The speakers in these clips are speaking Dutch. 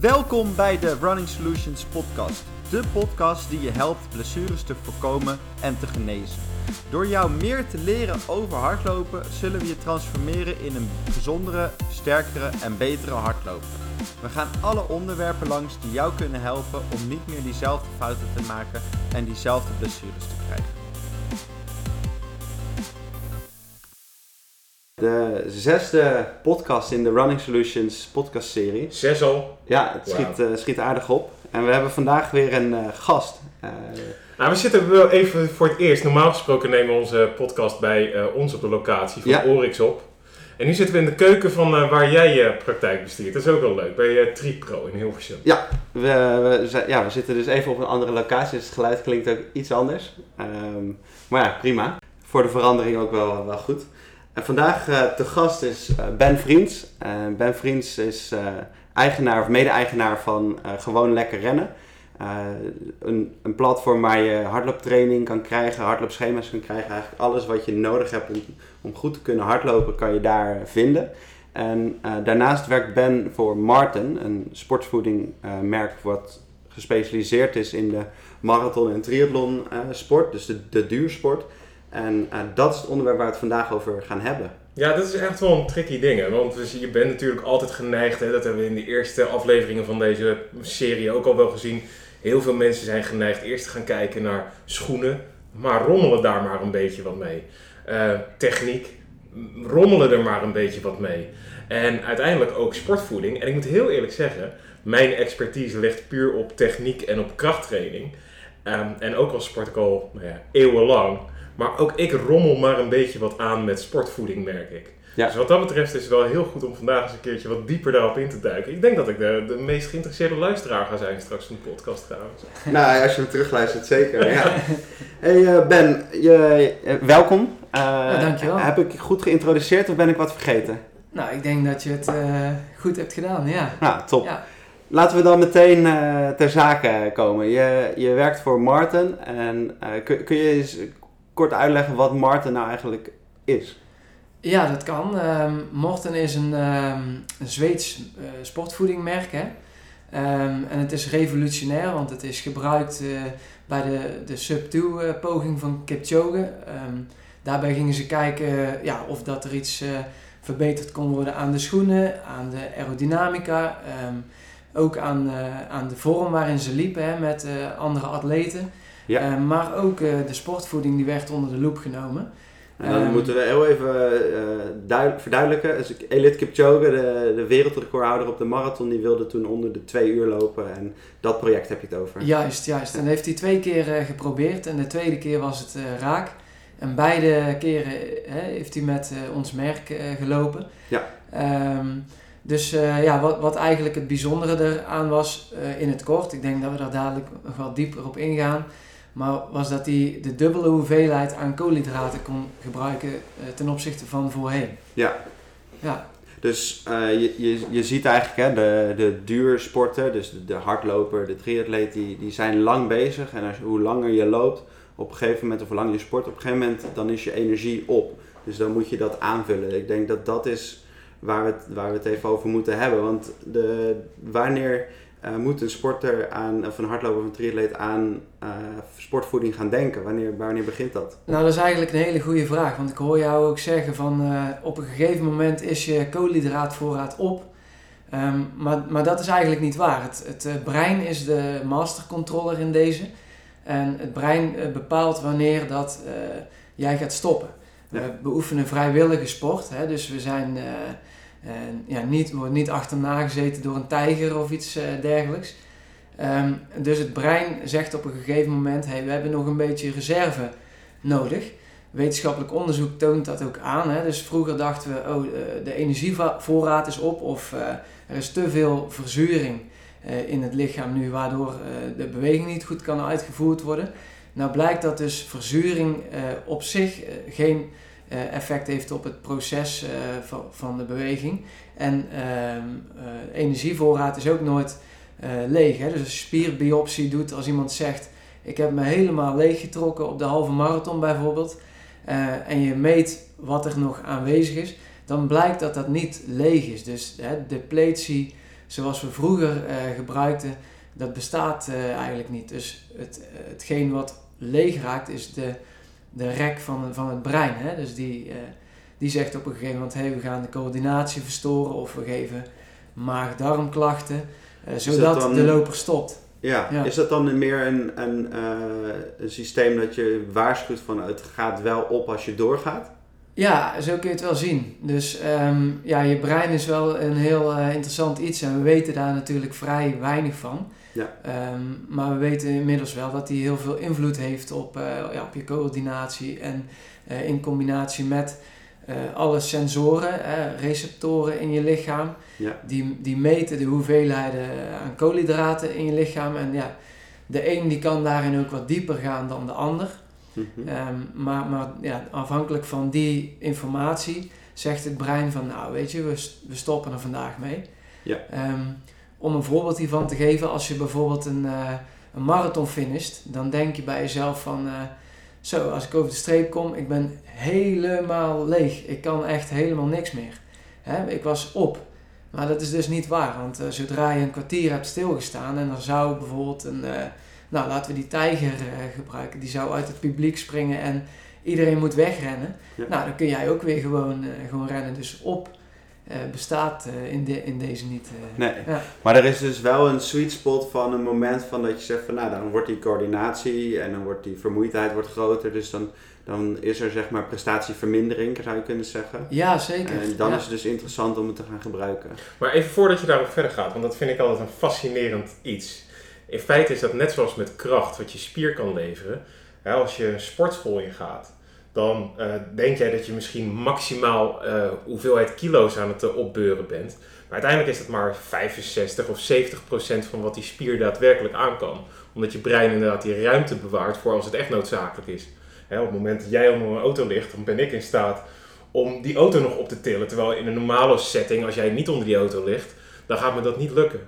Welkom bij de Running Solutions podcast. De podcast die je helpt blessures te voorkomen en te genezen. Door jou meer te leren over hardlopen zullen we je transformeren in een gezondere, sterkere en betere hardloper. We gaan alle onderwerpen langs die jou kunnen helpen om niet meer diezelfde fouten te maken en diezelfde blessures te krijgen. De zesde podcast in de Running Solutions podcastserie. Zes al. Ja, het schiet, eh, schiet aardig op. En we hebben vandaag weer een eh, gast. Eh, Nou, we zitten wel even voor het eerst. Normaal gesproken nemen we onze podcast bij ons op de locatie van Ja. Orix op. En nu zitten we in de keuken van waar jij je praktijk bestuurt. Dat is ook wel leuk, bij uh, Tripro in Hilversum. we, we, ja, we zitten dus even op een andere locatie, dus het geluid klinkt ook iets anders. Ehm, maar ja, prima. Voor de verandering ook wel, wel goed. En vandaag eh te gast is eh, Ben Vriends. Eh, ben Vriends is eigenaar of mede-eigenaar van Gewoon Lekker Rennen. Een, een platform waar je hardlooptraining kan krijgen, hardloopschema's kan krijgen. Eigenlijk alles wat je nodig hebt om, om goed te kunnen hardlopen, kan je daar vinden. En daarnaast werkt Ben voor Martin, een sportvoedingmerk wat gespecialiseerd is in de marathon en triathlon sport, dus de, de duursport. En eh, dat is het onderwerp waar we het vandaag over gaan hebben. Ja, dat is echt wel een tricky ding. Want dus je bent natuurlijk altijd geneigd, hè? dat hebben we in de eerste afleveringen van deze serie ook al wel gezien. Heel veel mensen zijn geneigd eerst te gaan kijken naar schoenen, maar rommelen daar maar een beetje wat mee. Eh, techniek, rommelen er maar een beetje wat mee. En uiteindelijk ook sportvoeding. En ik moet heel eerlijk zeggen, mijn expertise ligt puur op techniek en op krachttraining. Ehm, en ook al sport ik al nou ja, eeuwenlang. Maar ook ik rommel maar een beetje wat aan met sportvoeding, merk ik. Ja. Dus wat dat betreft is het wel heel goed om vandaag eens een keertje wat dieper daarop in te duiken. Ik denk dat ik de, de meest geïnteresseerde luisteraar ga zijn straks van de podcast trouwens. Nou, als je hem terugluistert, zeker. Ja. Hey eh, Ben, je, eh, welkom. Eh, Ja, dankjewel. Heb ik goed geïntroduceerd of ben ik wat vergeten? Nou, ik denk dat je het eh, goed hebt gedaan, ja. Nou, top. ja. Laten we dan meteen eh, ter zake komen. Je, je werkt voor Martin en eh, kun, kun je eens kort uitleggen wat Martin nou eigenlijk is? Ja, dat kan. Ehm Morten is een, ehm, Zweeds eh, sportvoedingmerk. Hè? Ehm, en het is revolutionair, want het is gebruikt eh, bij de, de sub-2-poging van Kipchoge. Daarbij gingen ze kijken eh, ja, of dat er iets eh, verbeterd kon worden aan de schoenen, aan de aerodynamica. ook aan, eh, aan de vorm waarin ze liepen hè, met eh, andere atleten. Ja. Eh, maar ook eh, de sportvoeding die werd onder de loep genomen. En dan Ehm. moeten we heel even eh, duid- verduidelijken. Dus Elite Kipchoge, de, de wereldrecordhouder op de marathon, die wilde toen onder de twee uur lopen. En dat project heb je het over. Juist, juist. En dat heeft hij twee keer geprobeerd en de tweede keer was het raak. En beide keren heeft hij met ons merk gelopen. Ja. Ehm, dus ja, wat, wat eigenlijk het bijzondere eraan was in het kort, ik denk dat we daar dadelijk nog wel dieper op ingaan, maar was dat hij de dubbele hoeveelheid aan koolhydraten kon gebruiken eh, ten opzichte van voorheen. Ja. Ja, Dus eh, je, je, je ziet eigenlijk hè, de, de duursporter, dus de, de hardloper, de triatleet, die, die zijn lang bezig. En als, hoe langer je loopt, op een gegeven moment, of hoe lang je sport, op een gegeven moment dan is je energie op. Dus dan moet je dat aanvullen. Ik denk dat dat is waar we het, waar we het even over moeten hebben. Want de, wanneer eh, moet een sporter aan, of een hardloper of een triatleet aan eh, sportvoeding gaan denken? Wanneer, wanneer begint dat? Nou, dat is eigenlijk een hele goede vraag. Want ik hoor jou ook zeggen van eh, op een gegeven moment is je koolhydraatvoorraad op. Ehm, maar, maar dat is eigenlijk niet waar. Het, het brein is de mastercontroller in deze. En het brein bepaalt wanneer dat jij gaat stoppen. Ja. We beoefenen vrijwillige sport. Hè, dus we zijn eh, ja, niet, worden niet achterna gezeten door een tijger of iets eh, dergelijks. Ehm, dus het brein zegt op een gegeven moment: hey, we hebben nog een beetje reserve nodig. Wetenschappelijk onderzoek toont dat ook aan. Hè? Dus vroeger dachten we: oh, eh, de energievoorraad is op, of eh, er is te veel verzuring in het lichaam nu, waardoor de beweging niet goed kan uitgevoerd worden. Nou blijkt dat dus verzuring op zich geen effect heeft op het proces eh, van, van de beweging. En ehm, eh, energievoorraad is ook nooit eh, leeg. Hè? Dus je spierbiopsie doet, als iemand zegt: Ik heb me helemaal leeggetrokken op de halve marathon bijvoorbeeld, eh, en je meet wat er nog aanwezig is, dan blijkt dat dat niet leeg is. Dus hè, depletie zoals we vroeger eh, gebruikten, dat bestaat eh, eigenlijk niet. Dus het, hetgeen wat leeg raakt is de, de rek van, van het brein. Hè? Dus die, die zegt op een gegeven moment, hey, we gaan de coördinatie verstoren of we geven maag-darmklachten, zodat de loper stopt. Ja. is dat dan meer een, een, een systeem dat je waarschuwt van het gaat wel op als je doorgaat? Ja, zo kun je het wel zien. Dus um, ja, je brein is wel een heel uh, interessant iets en we weten daar natuurlijk vrij weinig van. Ja. Um, maar we weten inmiddels wel dat die heel veel invloed heeft op, uh, ja, op je coördinatie en uh, in combinatie met alle sensoren, receptoren in je lichaam. Ja. Die, die meten de hoeveelheden aan koolhydraten in je lichaam. En ja, de een die kan daarin ook wat dieper gaan dan de ander. Mhm. Ehm, maar maar ja, afhankelijk van die informatie zegt het brein van, nou weet je, we, we stoppen er vandaag mee. Ja. Ehm, om een voorbeeld hiervan te geven, als je bijvoorbeeld een, uh, een marathon finisht, dan denk je bij jezelf van, uh, zo, als ik over de streep kom, ik ben helemaal leeg. Ik kan echt helemaal niks meer. Hè? Ik was op. Maar dat is dus niet waar, want uh, zodra je een kwartier hebt stilgestaan en er zou bijvoorbeeld een nou, laten we die tijger gebruiken. Die zou uit het publiek springen en iedereen moet wegrennen. Nou, dan kun jij ook weer gewoon, gewoon rennen. Dus op bestaat in, de, in deze niet. nee, ja. maar er is dus wel een sweet spot van een moment van dat je zegt van nou, dan wordt die coördinatie en dan wordt die vermoeidheid wordt groter. Dus dan, dan is er zeg maar prestatievermindering, zou je kunnen zeggen. Ja, zeker. En dan is het dus interessant om het te gaan gebruiken. Maar even voordat je daarop verder gaat, want dat vind ik altijd een fascinerend iets. In feite is dat net zoals met kracht, wat je spier kan leveren. als je een sportschool ingaat, dan uh, denk jij dat je misschien maximaal uh, hoeveelheid kilo's aan het uh, opbeuren bent. Maar uiteindelijk is het maar 65 of 70 procent van wat die spier daadwerkelijk aan kan. Omdat je brein inderdaad die ruimte bewaart voor als het echt noodzakelijk is. op het moment dat jij onder een auto ligt, dan ben ik in staat om die auto nog op te tillen. Terwijl in een normale setting, als jij niet onder die auto ligt, dan gaat me dat niet lukken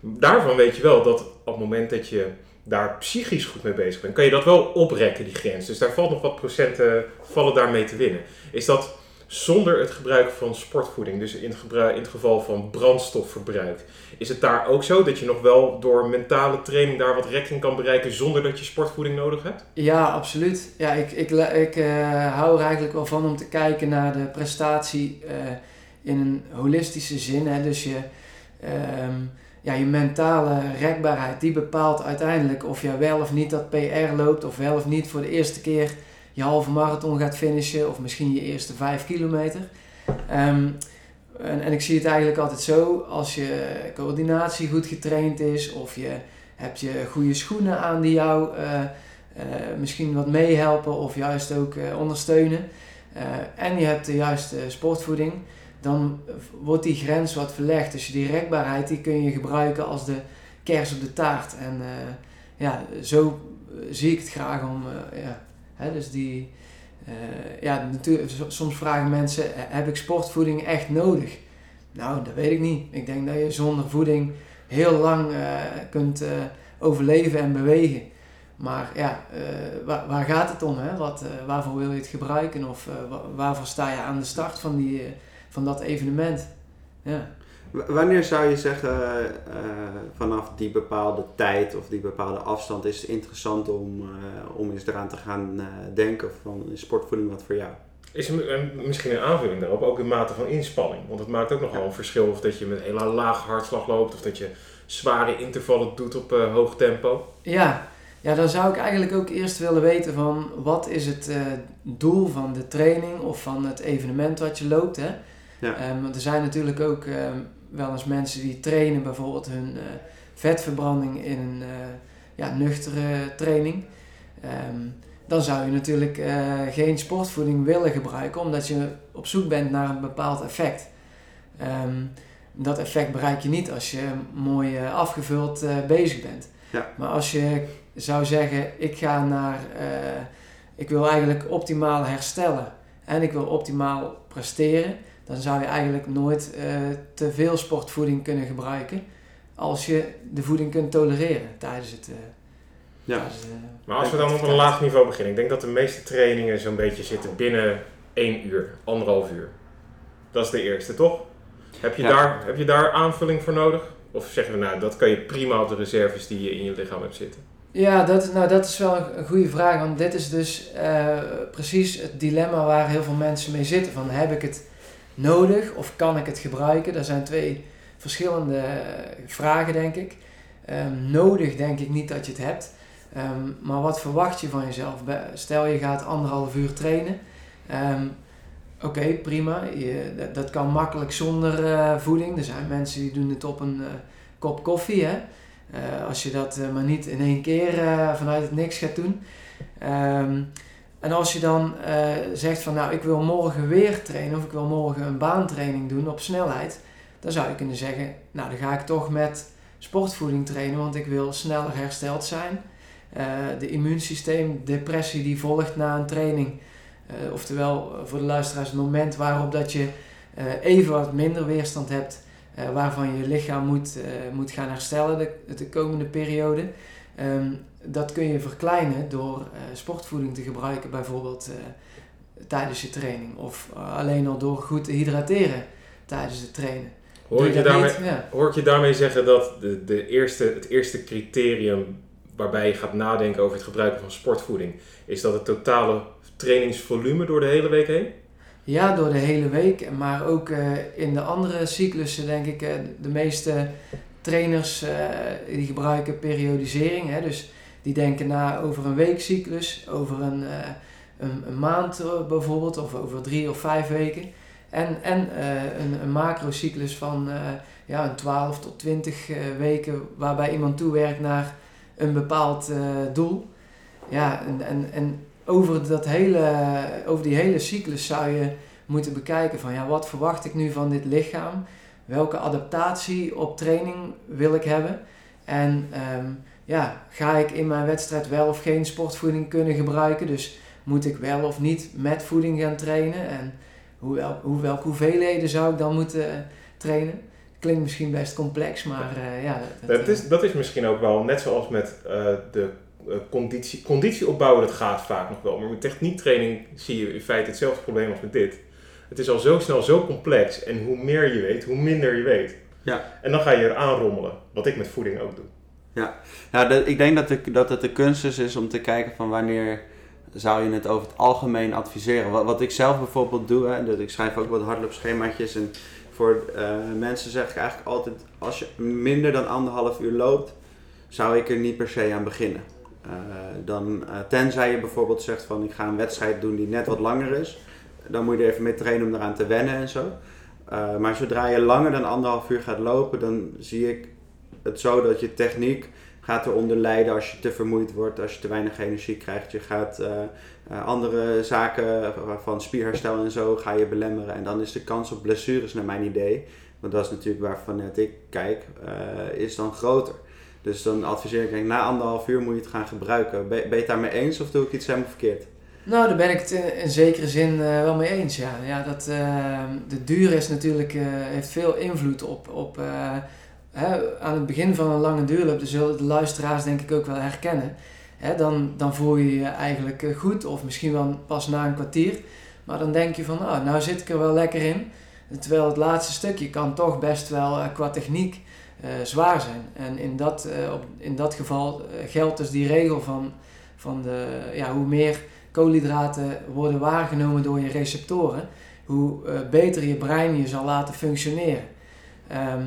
daarvan weet je wel dat op het moment dat je daar psychisch goed mee bezig bent, kan je dat wel oprekken, die grens. Dus daar valt nog wat procenten vallen daarmee te winnen. Is dat zonder het gebruik van sportvoeding, dus in het, in het geval van brandstofverbruik, is het daar ook zo dat je nog wel door mentale training daar wat rekking kan bereiken zonder dat je sportvoeding nodig hebt? Ja, absoluut. Ja, ik, ik, ik uh, hou er eigenlijk wel van om te kijken naar de prestatie uh, in een holistische zin. Hè. Dus je. Ehm, ja, je mentale rekbaarheid, die bepaalt uiteindelijk of je wel of niet dat PR loopt, of wel of niet voor de eerste keer je halve marathon gaat finishen, of misschien je eerste vijf kilometer. Ehm, en, en ik zie het eigenlijk altijd zo, als je coördinatie goed getraind is, of je hebt je goede schoenen aan die jou uh, misschien wat meehelpen of juist ook uh, ondersteunen, en je hebt de juiste sportvoeding, dan wordt die grens wat verlegd. Dus die rekbaarheid die kun je gebruiken als de kers op de taart. En uh, ja, zo zie ik het graag om, uh, ja, hè, dus die, ja, soms vragen mensen, heb ik sportvoeding echt nodig? Nou, dat weet ik niet. Ik denk dat je zonder voeding heel lang kunt overleven en bewegen. Maar ja, waar, waar, gaat het om? Hè? Wat, waarvoor wil je het gebruiken? Of waarvoor sta je aan de start van die, van dat evenement. Ja. wanneer zou je zeggen, uh, vanaf die bepaalde tijd of die bepaalde afstand is het interessant om, uh, om eens eraan te gaan denken van is sportvoeding wat voor jou? Is misschien een aanvulling daarop ook een mate van inspanning. Want het maakt ook nog wel een verschil of dat je met een hele lage hartslag loopt of dat je zware intervallen doet op hoog tempo. Ja, ja, dan zou ik eigenlijk ook eerst willen weten van wat is het doel van de training of van het evenement wat je loopt. Hè? Ja. Um, want er zijn natuurlijk ook ehm, wel eens mensen die trainen bijvoorbeeld hun uh, vetverbranding in een uh, ja, nuchtere training. Um, dan zou je natuurlijk uh, geen sportvoeding willen gebruiken, omdat je op zoek bent naar een bepaald effect. dat effect bereik je niet als je mooi afgevuld bezig bent. Ja. Maar als je zou zeggen, ik ga naar, ik wil eigenlijk optimaal herstellen en ik wil optimaal presteren, dan zou je eigenlijk nooit uh, te veel sportvoeding kunnen gebruiken als je de voeding kunt tolereren tijdens het. Uh, ja. Tijdens, uh, maar als we dan op een laag niveau beginnen, ik denk dat de meeste trainingen zo'n beetje zitten binnen één uur, anderhalf uur. Dat is de eerste, toch? Heb je, daar, heb je daar aanvulling voor nodig? Of zeggen we nou, dat kan je prima op de reserves die je in je lichaam hebt zitten? Ja, dat, nou, dat is wel een, een goede vraag. Want dit is dus eh, precies het dilemma waar heel veel mensen mee zitten. Van heb ik het nodig of kan ik het gebruiken? Dat zijn twee verschillende vragen, denk ik. Ehm, nodig denk ik niet dat je het hebt. Ehm, maar wat verwacht je van jezelf? Stel je gaat anderhalf uur trainen. Ehm, Oké, prima. Je, dat, kan makkelijk zonder eh, voeding. Er zijn mensen die doen het op een eh, kop koffie. Hè? Eh, als je dat maar niet in één keer vanuit het niks gaat doen. En als je dan eh, zegt van nou ik wil morgen weer trainen of ik wil morgen een baantraining doen op snelheid. Dan zou je kunnen zeggen nou dan ga ik toch met sportvoeding trainen want ik wil sneller hersteld zijn. Eh, de immuunsysteem, depressie die volgt na een training. Eh, oftewel voor de luisteraars het moment waarop dat je even wat minder weerstand hebt. waarvan je lichaam moet, moet gaan herstellen de, de komende periode. Ehm, dat kun je verkleinen door eh, sportvoeding te gebruiken, bijvoorbeeld eh, tijdens je training. Of eh, alleen al door goed te hydrateren tijdens het trainen. Hoor ik, je daarmee? Ja. hoor ik je daarmee zeggen dat de, de eerste, het eerste criterium waarbij je gaat nadenken over het gebruiken van sportvoeding, is dat het totale trainingsvolume door de hele week heen? Ja, door de hele week. Maar ook in de andere cyclussen denk ik, de meeste trainers eh, die gebruiken periodisering. Hè, dus die denken na over een weekcyclus, over een, eh, een, maand eh, bijvoorbeeld, of over drie of vijf weken. En, en een, een macrocyclus van ja, een 12 tot 20 eh, weken, waarbij iemand toewerkt naar een bepaald doel. Ja, en, en, en over, dat hele, over die hele cyclus zou je moeten bekijken van ja, wat verwacht ik nu van dit lichaam? Welke adaptatie op training wil ik hebben? En ehm, ja, ga ik in mijn wedstrijd wel of geen sportvoeding kunnen gebruiken? Dus moet ik wel of niet met voeding gaan trainen? En hoe, hoe, welke hoeveelheden zou ik dan moeten eh, trainen? Klinkt misschien best complex, maar eh, ja. dat- Dat is, dat is misschien ook wel, net zoals met eh, de eh, conditie, conditie opbouwen, dat gaat vaak nog wel. Maar met techniektraining zie je in feite hetzelfde probleem als met dit. Het is al zo snel zo complex en hoe meer je weet, hoe minder je weet. Ja. En dan ga je er aanrommelen, wat ik met voeding ook doe. Nou, de- ik denk dat, de, dat het de kunst is, is om te kijken van wanneer zou je het over het algemeen adviseren. Wat, wat ik zelf bijvoorbeeld doe, hè, dat ik schrijf ook wat hardloopschemaatjes en voor eh, mensen zeg ik eigenlijk altijd, als je minder dan anderhalf uur loopt, zou ik er niet per se aan beginnen. Eh, dan, eh, tenzij je bijvoorbeeld zegt van ik ga een wedstrijd doen die net wat langer is, dan moet je er even mee trainen om eraan te wennen en zo. Eh, maar zodra je langer dan anderhalf uur gaat lopen, dan zie ik het zo dat je techniek gaat eronder lijden als je te vermoeid wordt, als je te weinig energie krijgt. Je gaat eh, eh, andere zaken van spierherstel en zo ga je belemmeren. En dan is de kans op blessures naar mijn idee, want dat is natuurlijk waarvan net ik kijk, is dan groter. Dus dan adviseer ik, na anderhalf uur moet je het gaan gebruiken. Ben, ben je het daarmee eens of doe ik iets helemaal verkeerd? Nou, daar ben ik het in, zekere zin eh, wel mee eens. Ja. Ja, dat, eh, de duur is natuurlijk, eh, heeft veel invloed op, op hè, aan het begin van een lange duurloop. Dat zullen de luisteraars denk ik ook wel herkennen. Hè, dan, dan voel je je eigenlijk goed, of misschien wel pas na een kwartier. Maar dan denk je van, nou, nou zit ik er wel lekker in. Terwijl het laatste stukje kan toch best wel qua techniek zwaar zijn. En in dat, op, in dat geval geldt dus die regel van, van de, ja, hoe meer koolhydraten worden waargenomen door je receptoren, hoe eh, beter je brein je zal laten functioneren. Ehm,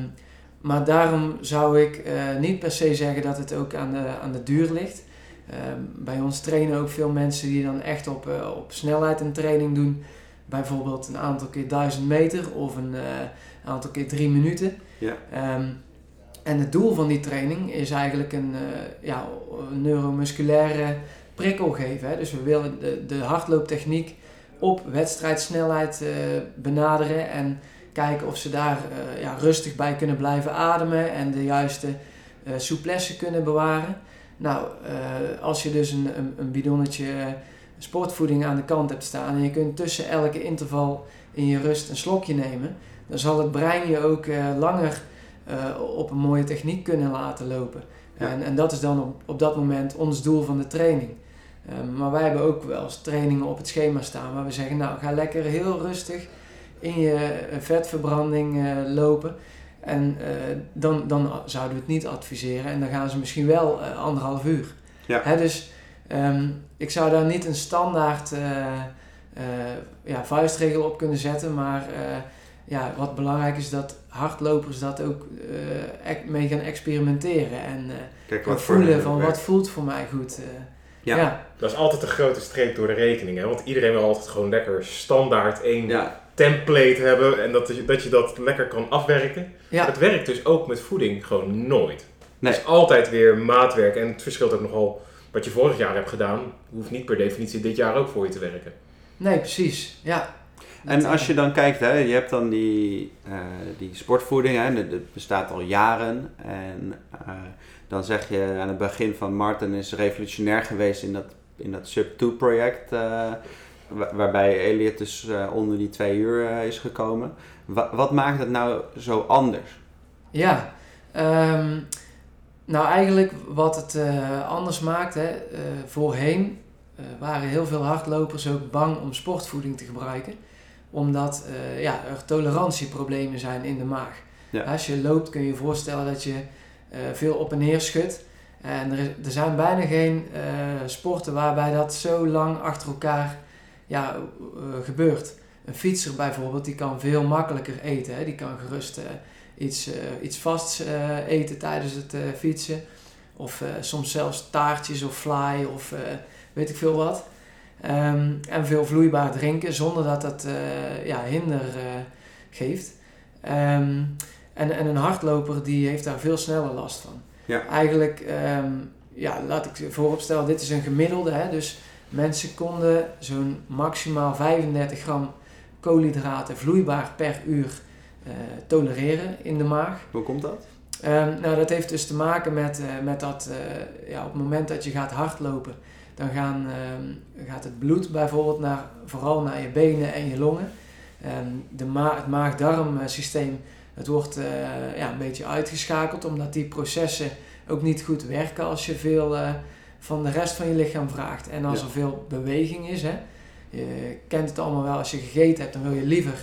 maar daarom zou ik eh, niet per se zeggen dat het ook aan de, aan de duur ligt. Ehm, bij ons trainen ook veel mensen die dan echt op, eh, op snelheid een training doen. Bijvoorbeeld een aantal keer 1000 meter of een aantal keer 3 minuten. Ja. Ehm, en het doel van die training is eigenlijk een, ja, een neuromusculaire prikkel geven. Hè. Dus we willen de, de hardlooptechniek op wedstrijdsnelheid eh, benaderen en kijken of ze daar eh, ja, rustig bij kunnen blijven ademen en de juiste eh souplesse kunnen bewaren. Nou, als je dus een, een, een bidonnetje sportvoeding aan de kant hebt staan en je kunt tussen elke interval in je rust een slokje nemen, dan zal het brein je ook langer op een mooie techniek kunnen laten lopen. Ja. En, en dat is dan op, op dat moment ons doel van de training. Ehm, maar wij hebben ook wel eens trainingen op het schema staan waar we zeggen, nou ga lekker heel rustig in je eh, vetverbranding eh, lopen. En eh, dan, dan zouden we het niet adviseren en dan gaan ze misschien wel anderhalf uur. Ja. Hè, dus ehm, ik zou daar niet een standaard ja, vuistregel op kunnen zetten, maar ja, wat belangrijk is dat hardlopers dat ook ec- mee gaan experimenteren en Kijk wat voelen van werkt. wat voelt voor mij goed. Eh. Ja. ja. Dat is altijd een grote streep door de rekening. Hè? Want iedereen wil altijd gewoon lekker standaard één Ja, template hebben. En dat, je- dat je dat lekker kan afwerken. Ja. Het werkt dus ook met voeding gewoon nooit. Nee. Het is altijd weer maatwerk. En het verschilt ook nogal wat je vorig jaar hebt gedaan. Hoeft niet per definitie dit jaar ook voor je te werken. Nee, precies. Ja. En Dat, als eh, je dan kijkt, hè, je hebt dan die, eh, die sportvoeding, hè, dat dat bestaat al jaren. En eh, dan zeg je aan het begin van Martin is revolutionair geweest in dat, in dat Sub-2 project. eh, wa- waarbij Elliot dus eh, onder die twee uur eh, is gekomen. Wa- wat maakt het nou zo anders? Ja, ehm, nou eigenlijk wat het anders maakt, hè, voorheen waren heel veel hardlopers ook bang om sportvoeding te gebruiken, omdat ja, er tolerantieproblemen zijn in de maag. Ja. Als je loopt kun je je voorstellen dat je veel op en neer schudt. En er, is, er zijn bijna geen eh, sporten waarbij dat zo lang achter elkaar ja, eh, gebeurt. Een fietser bijvoorbeeld, die kan veel makkelijker eten. Hè? Die kan gerust eh, iets, eh, iets vasts eh, eten tijdens het eh, fietsen. Of eh, soms zelfs taartjes of fly of eh, weet ik veel wat. Ehm, en veel vloeibaar drinken zonder dat dat eh, ja, hinder eh, geeft. Ehm, en, en een hardloper die heeft daar veel sneller last van. Ja. Eigenlijk, ehm, ja, laat ik je vooropstellen, dit is een gemiddelde. Hè? Dus mensen konden zo'n maximaal 35 gram koolhydraten vloeibaar per uur eh, tolereren in de maag. Hoe komt dat? Ehm, nou, dat heeft dus te maken met, eh, met dat eh, ja, op het moment dat je gaat hardlopen, dan gaan, ehm, gaat het bloed bijvoorbeeld naar, vooral naar je benen en je longen. En de ma het maag-darm-systeem het wordt eh, ja, een beetje uitgeschakeld, omdat die processen ook niet goed werken als je veel eh, van de rest van je lichaam vraagt. En als Ja. er veel beweging is, hè, je kent het allemaal wel, als je gegeten hebt, dan wil je liever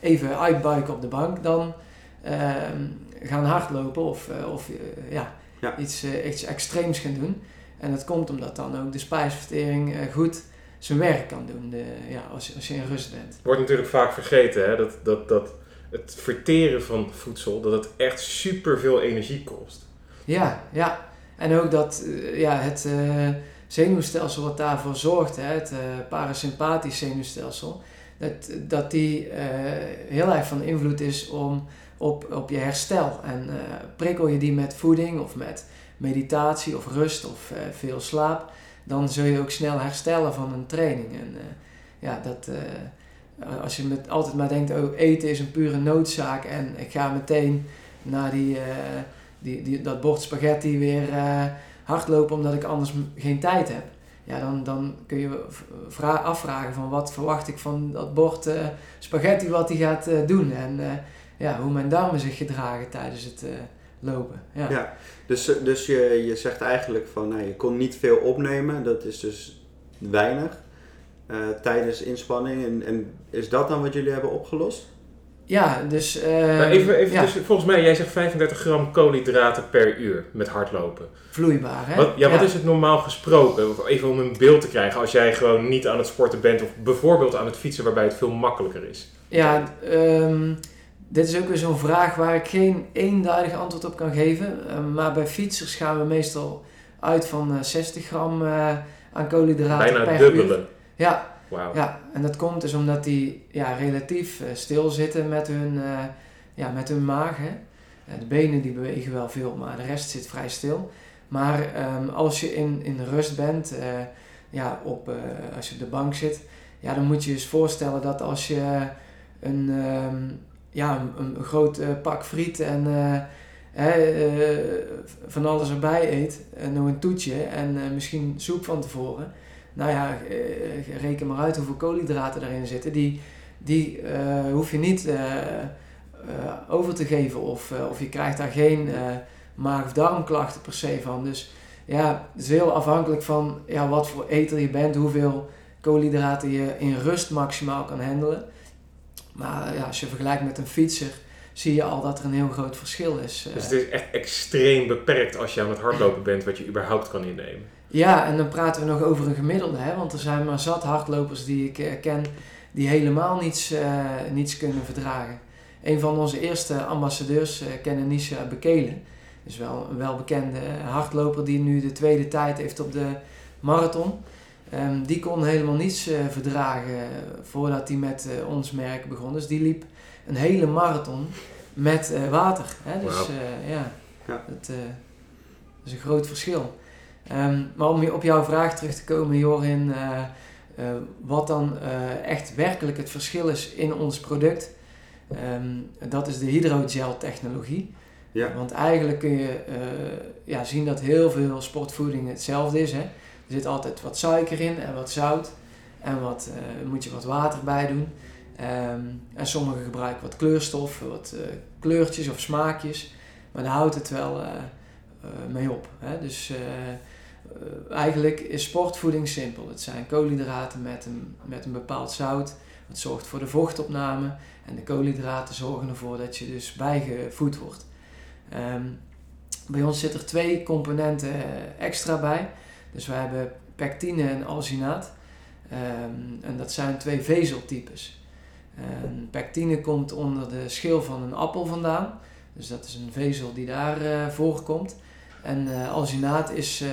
even uitbuiken op de bank dan ehm, gaan hardlopen of, eh, of ja, Ja. Iets, iets extreems gaan doen. En dat komt omdat dan ook de spijsvertering goed zijn werk kan doen de, ja, als, je- als je in rust bent. wordt natuurlijk vaak vergeten hè? Dat, dat, dat het verteren van voedsel, dat het echt super veel energie kost. Ja, ja. En ook dat eh, ja, het eh, zenuwstelsel wat daarvoor zorgt, hè, het eh, parasympathisch zenuwstelsel, dat, dat die heel erg van invloed is om, op, op je herstel. En prikkel je die met voeding of met meditatie of rust of veel slaap, dan zul je ook snel herstellen van een training. En ja, dat, als je met, altijd maar denkt, oh, eten is een pure noodzaak en ik ga meteen naar die... eh, die, die, dat bord spaghetti weer eh, hardlopen omdat ik anders geen tijd heb. Ja, dan, dan kun je afvragen van wat verwacht ik van dat bord eh, spaghetti wat hij gaat eh, doen. En eh, ja, hoe mijn darmen zich gedragen tijdens het eh, lopen. Ja. Ja. Dus, eh, dus je, je zegt eigenlijk van nou, je kon niet veel opnemen, dat is dus weinig eh, tijdens inspanning. En, en is dat dan wat jullie hebben opgelost? Ja, dus... eh, Nou, even, even ja, dus, volgens mij, jij zegt 35 gram koolhydraten per uur met hardlopen. vloeibaar, hè? Wat, ja, wat is het normaal gesproken? Of Even om een beeld te krijgen als jij gewoon niet aan het sporten bent of bijvoorbeeld aan het fietsen waarbij het veel makkelijker is. Ja, ehm, dit is ook weer zo'n vraag waar ik geen eenduidig antwoord op kan geven. Ehm, maar bij fietsers gaan we meestal uit van eh, 60 gram eh, aan koolhydraten Bijna per dubbele. uur. Ja, ja, en dat komt dus omdat die ja, relatief eh, stil zitten met hun, eh, ja, met hun maag. Hè. Eh, de benen die bewegen wel veel, maar de rest zit vrij stil. Maar ehm, als je in, in rust bent, ja, op, als je op de bank zit, ja, dan moet je je eens voorstellen dat als je een, ehm, ja, een, een groot pak friet en hè, van alles erbij eet, en nog een toetje en misschien soep van tevoren. Nou ja, eh, reken maar uit hoeveel koolhydraten erin zitten. Die, die eh, hoef je niet eh, eh, over te geven of, eh, of je krijgt daar geen eh, maag- of darmklachten per se van. Dus ja, het is heel afhankelijk van ja, wat voor eter je bent, hoeveel koolhydraten je in rust maximaal kan handelen. Maar ja, als je vergelijkt met een fietser, zie je al dat er een heel groot verschil is. Dus het is echt extreem beperkt als je aan het hardlopen bent wat je überhaupt kan innemen. Ja, en dan praten we nog over een gemiddelde, hè? want er zijn maar zat hardlopers die ik ken die helemaal niets, uh, niets kunnen verdragen. Een van onze eerste ambassadeurs, uh, Kenanisha Bekele, is wel een welbekende hardloper die nu de tweede tijd heeft op de marathon. Um, die kon helemaal niets uh, verdragen voordat hij met ons merk begon. Dus die liep een hele marathon met water. Hè? Dus wow. ja, ja. Dat, dat, is een groot verschil. Um, maar om op jouw vraag terug te komen, Jorin, uh, wat dan uh, echt werkelijk het verschil is in ons product, um, dat is de hydrogel technologie. Ja. Want eigenlijk kun je ja, zien dat heel veel sportvoeding hetzelfde is. Hè? Er zit altijd wat suiker in en wat zout. En wat, moet je wat water bij doen. Um, en sommigen gebruiken wat kleurstoffen, wat kleurtjes of smaakjes. Maar daar houdt het wel mee op. Hè? Dus uh, eigenlijk is sportvoeding simpel. Het zijn koolhydraten met een, met een bepaald zout. Dat zorgt voor de vochtopname. En de koolhydraten zorgen ervoor dat je dus bijgevoed wordt. Um, bij ons zitten er twee componenten eh, extra bij. Dus we hebben pectine en alginaat. Um, en dat zijn twee vezeltypes. Um, pectine komt onder de schil van een appel vandaan. Dus dat is een vezel die daar uh, voorkomt. En uh, alginaat is, uh,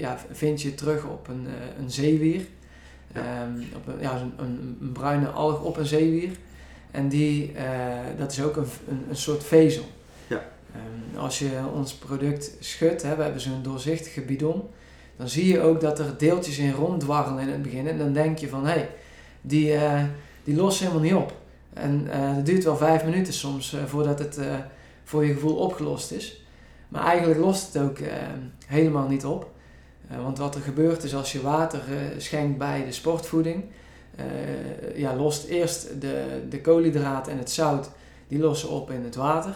ja, vind je terug op een, uh, een zeewier. Ja. Um, op een, ja, een, een, een, bruine alg op een zeewier. En die, dat is ook een, een, een soort vezel. Ja. Um, als je ons product schudt, hè, we hebben zo'n doorzichtige bidon, dan zie je ook dat er deeltjes in ronddwarrelen in het begin. En dan denk je van, hé, hey, die, die lossen helemaal niet op. En het duurt wel vijf minuten soms voordat het voor je gevoel opgelost is. Maar eigenlijk lost het ook uh, helemaal niet op. Uh, want wat er gebeurt is als je water uh, schenkt bij de sportvoeding, ja, lost eerst de, de koolhydraten en het zout, die lossen op in het water.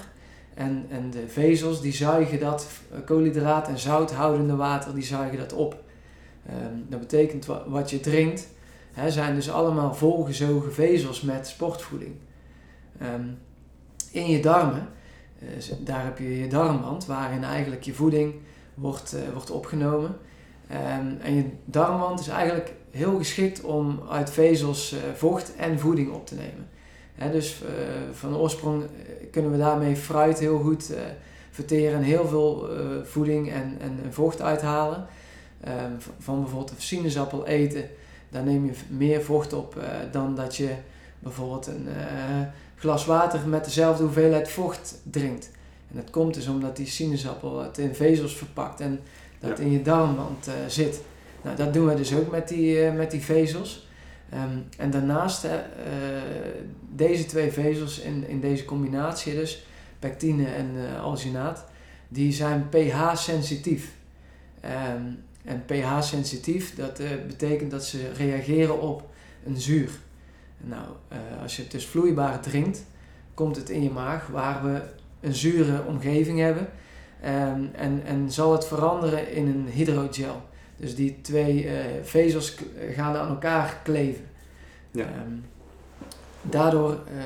En, en de vezels die zuigen dat koolhydraat en zouthoudende water, die zuigen dat op. Um, dat betekent wat, wat je drinkt, hè, zijn dus allemaal volgezogen vezels met sportvoeding. Um, in je darmen daar heb je je darmwand, waarin eigenlijk je voeding wordt, uh, wordt opgenomen. Um, en je darmwand is eigenlijk heel geschikt om uit vezels uh, vocht en voeding op te nemen. Dus van oorsprong kunnen we daarmee fruit heel goed verteren en heel veel voeding en, en, vocht uithalen. Um, van bijvoorbeeld een sinaasappel eten, daar neem je meer vocht op dan dat je bijvoorbeeld een glas water met dezelfde hoeveelheid vocht drinkt. En dat komt dus omdat die sinaasappel het in vezels verpakt en dat in je darmwand uh, zit. Nou, dat doen we dus ook met die, uh, met die vezels. Um, en daarnaast, uh, deze twee vezels in, in deze combinatie, dus pectine en alginaat, die zijn pH-sensitief. Um, en pH-sensitief, dat betekent dat ze reageren op een zuur. Nou, uh, als je het dus vloeibaar drinkt, komt het in je maag waar we een zure omgeving hebben. Um, en, en zal het veranderen in een hydrogel. Dus die twee uh, vezels gaan aan elkaar kleven. Ja. Um, daardoor uh,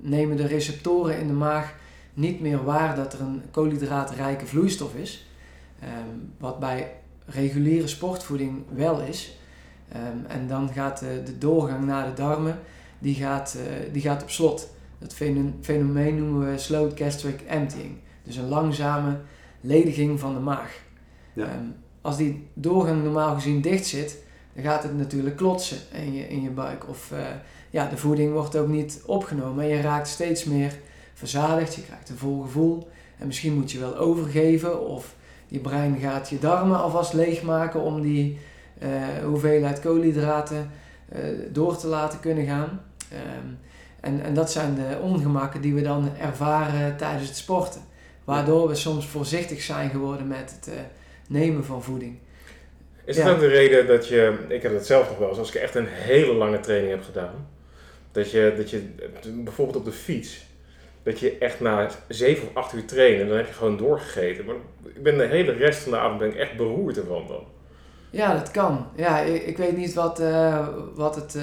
nemen de receptoren in de maag niet meer waar dat er een koolhydraatrijke vloeistof is. Um, wat bij reguliere sportvoeding wel is. Um, en dan gaat de, de, doorgang naar de darmen, die gaat, uh, die gaat op slot. Dat fenomeen noemen we slow gastric emptying. Dus een langzame lediging van de maag. Ja. Um, als die doorgang normaal gezien dicht zit, dan gaat het natuurlijk klotsen in je, in je buik. Of uh, ja, de voeding wordt ook niet opgenomen. En je raakt steeds meer verzadigd, je krijgt een vol gevoel. En misschien moet je wel overgeven of je brein gaat je darmen alvast leegmaken om die hoeveelheid koolhydraten uh, door te laten kunnen gaan. Um, en, en dat zijn de ongemakken die we dan ervaren tijdens het sporten. Waardoor we soms voorzichtig zijn geworden met het uh, nemen van voeding. Is dat ook de reden dat je, ik heb het zelf nog wel eens, als ik echt een hele lange training heb gedaan, dat je, dat je bijvoorbeeld op de fiets, dat je echt na 7 of 8 uur trainen, dan heb je gewoon doorgegeten. Maar ik ben de hele rest van de avond ben ik echt beroerd ervan dan. Ja, dat kan. Ja, ik, ik weet niet wat, uh, wat het uh,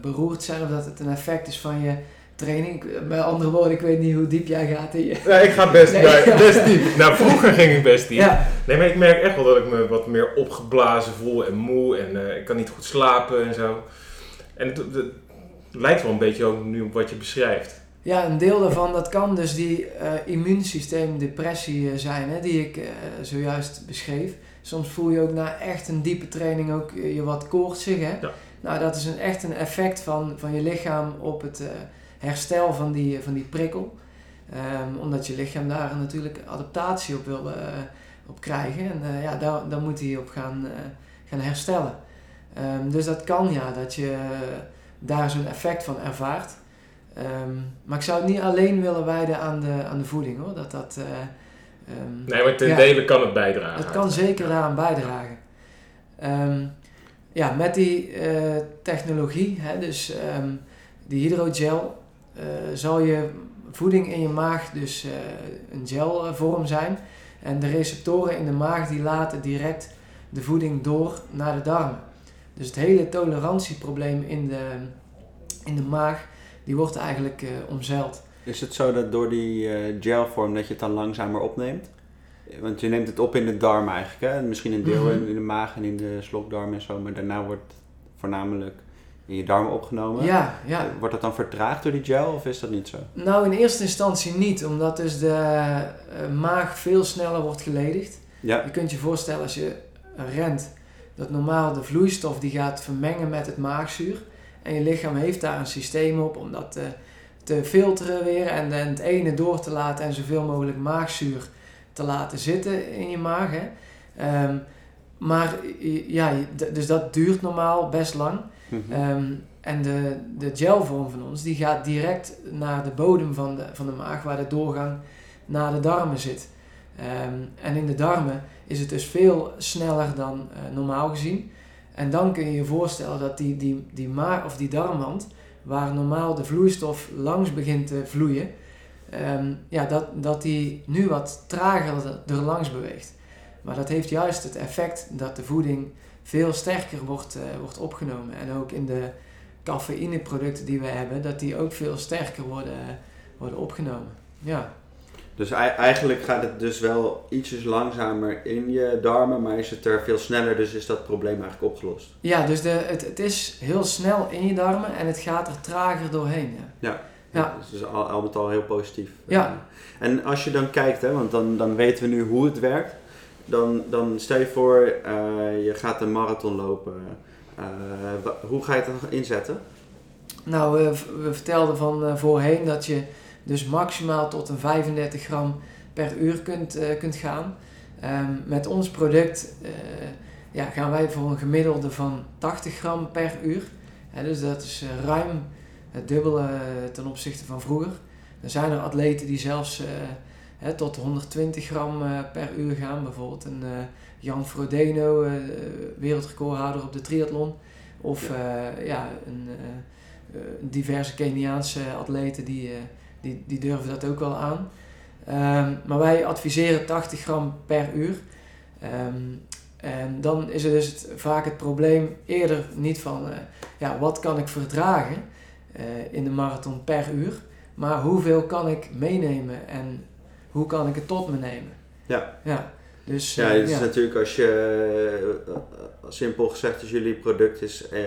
beroerd zijn of dat het een effect is van je training. Met andere woorden, ik weet niet hoe diep jij gaat in je. Ja, ik ga best, Nee. best diep. Nou, vroeger ging ik best diep. Ja, Nee, maar ik merk echt wel dat ik me wat meer opgeblazen voel en moe en eh, ik kan niet goed slapen en zo. En het, het lijkt wel een beetje ook nu op wat je beschrijft. ja, een deel daarvan dat kan dus die eh immuunsysteemdepressie eh, zijn, hè, die ik eh, zojuist beschreef. Soms voel je ook na echt een diepe training ook eh, je wat koortsig. Hè? Ja. Nou, dat is een, echt een effect van, van je lichaam op het eh, herstel van die, van die prikkel. Ehm, omdat je lichaam daar natuurlijk adaptatie op wil eh, op krijgen. En eh, ja, daar, daar moet hij op gaan, eh, gaan herstellen. Ehm, dus dat kan ja, dat je eh, daar zo'n effect van ervaart. Ehm, maar ik zou het niet alleen willen wijden aan de, aan de voeding hoor. Dat dat, ehm, Nee, maar ten Ja. dele kan het bijdragen. het kan zeker daaraan bijdragen. Ehm, ja, met die eh, technologie, hè, dus ehm, die hydrogel, eh, zal je voeding in je maag dus eh, een gelvorm zijn. En de receptoren in de maag die laten direct de voeding door naar de darmen. Dus het hele tolerantieprobleem in de, in de maag, die wordt eigenlijk omzeild. Is het zo dat door die eh, gelvorm dat je het dan langzamer opneemt? Want je neemt het op in de darm eigenlijk, hè? Misschien een deel Mhm. in, in de maag en in de slokdarm en zo, maar daarna wordt het voornamelijk in je darmen opgenomen. Ja, ja. Eh, Wordt dat dan vertraagd door die gel of is dat niet zo? Nou, in eerste instantie niet, omdat dus de eh, maag veel sneller wordt geledigd. Ja, Je kunt je voorstellen als je rent, dat normaal de vloeistof die gaat vermengen met het maagzuur. En je lichaam heeft daar een systeem op om dat te, te filteren weer en dan het ene door te laten en zoveel mogelijk maagzuur te laten zitten in je maag. Hè. Ehm, maar ja, dus dat duurt normaal best lang. Mhm. Ehm, en de, de gelvorm van ons, die gaat direct naar de bodem van de, van de maag, waar de doorgang naar de darmen zit. Ehm, en in de darmen is het dus veel sneller dan eh, normaal gezien. En dan kun je je voorstellen dat die, die, die, maag, of die darmwand, waar normaal de vloeistof langs begint te vloeien, ehm, ja, dat, dat die nu wat trager er langs beweegt. Maar dat heeft juist het effect dat de voeding veel sterker wordt, eh, wordt opgenomen. En ook in de cafeïneproducten die we hebben, dat die ook veel sterker worden, worden opgenomen. Ja. Dus ei- eigenlijk gaat het dus wel ietsjes langzamer in je darmen, maar is het er veel sneller, dus is dat probleem eigenlijk opgelost. Ja, dus de, het, het is heel snel in je darmen en het gaat er trager doorheen. Ja. Ja. Dus dat is al, al met al heel positief. Ja. En als je dan kijkt, hè, want dan, dan weten we nu hoe het werkt. Dan, dan stel je voor, eh, je gaat een marathon lopen. Eh, hoe ga je het dan inzetten? Nou, we, we vertelden van eh, voorheen dat je dus maximaal tot een 35 gram per uur kunt, eh, kunt gaan. Ehm, met ons product eh, ja, gaan wij voor een gemiddelde van 80 gram per uur. Dus dat is eh, ruim het dubbele ten opzichte van vroeger. Er zijn er atleten die zelfs hè, tot 120 gram per uur gaan. Bijvoorbeeld een Jan Frodeno, wereldrecordhouder op de triathlon. Of ja, een, diverse Keniaanse atleten die, die, die durven dat ook wel aan. Ehm, maar wij adviseren 80 gram per uur. Ehm, en dan is er dus het, vaak het probleem eerder niet van eh, ja, wat kan ik verdragen eh, in de marathon per uur, maar hoeveel kan ik meenemen en hoe kan ik het tot me nemen. Ja. Ja, dus, Ja, eh, het is natuurlijk als je, simpel gezegd, als jullie product is eh,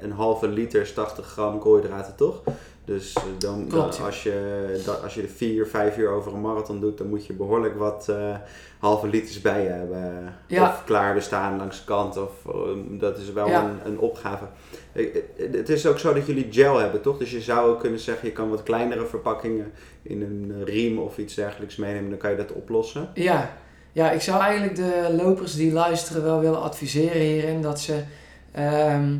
een halve liter is 80 gram koolhydraten, toch? Dus eh, dan, Klopt, dan ja. als, je, als je er vier, vijf uur over een marathon doet, dan moet je behoorlijk wat eh, halve liters bij je hebben. Ja. Of klaar bestaan langs de kant, of eh, dat is wel Ja. een, een opgave. Eh, Het is ook zo dat jullie gel hebben, toch? Dus je zou ook kunnen zeggen, je kan wat kleinere verpakkingen in een riem of iets dergelijks meenemen, dan kan je dat oplossen. Ja, ja, ik zou eigenlijk de lopers die luisteren wel willen adviseren hierin dat ze ehm,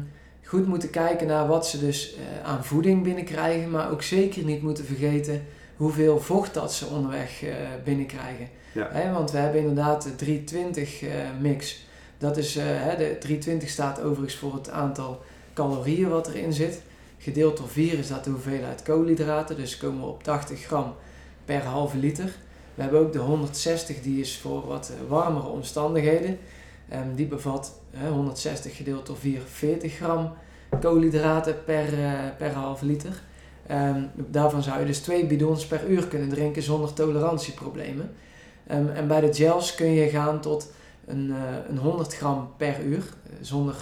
goed moeten kijken naar wat ze dus eh, aan voeding binnenkrijgen, maar ook zeker niet moeten vergeten hoeveel vocht dat ze onderweg eh, binnenkrijgen. Ja. Hè, want we hebben inderdaad de 320 eh, mix. Dat is, hè, de 320 staat overigens voor het aantal calorieën wat erin zit. Gedeeld door 4 is dat de hoeveelheid koolhydraten, dus komen we op 80 gram per halve liter. We hebben ook de 160, die is voor wat warmere omstandigheden. Ehm, die bevat 160 gedeeld door 4, 40 gram koolhydraten per, eh, per halve liter. Ehm, daarvan zou je dus twee bidons per uur kunnen drinken zonder tolerantieproblemen. Ehm, en bij de gels kun je gaan tot een, eh, een 100 gram per uur eh, zonder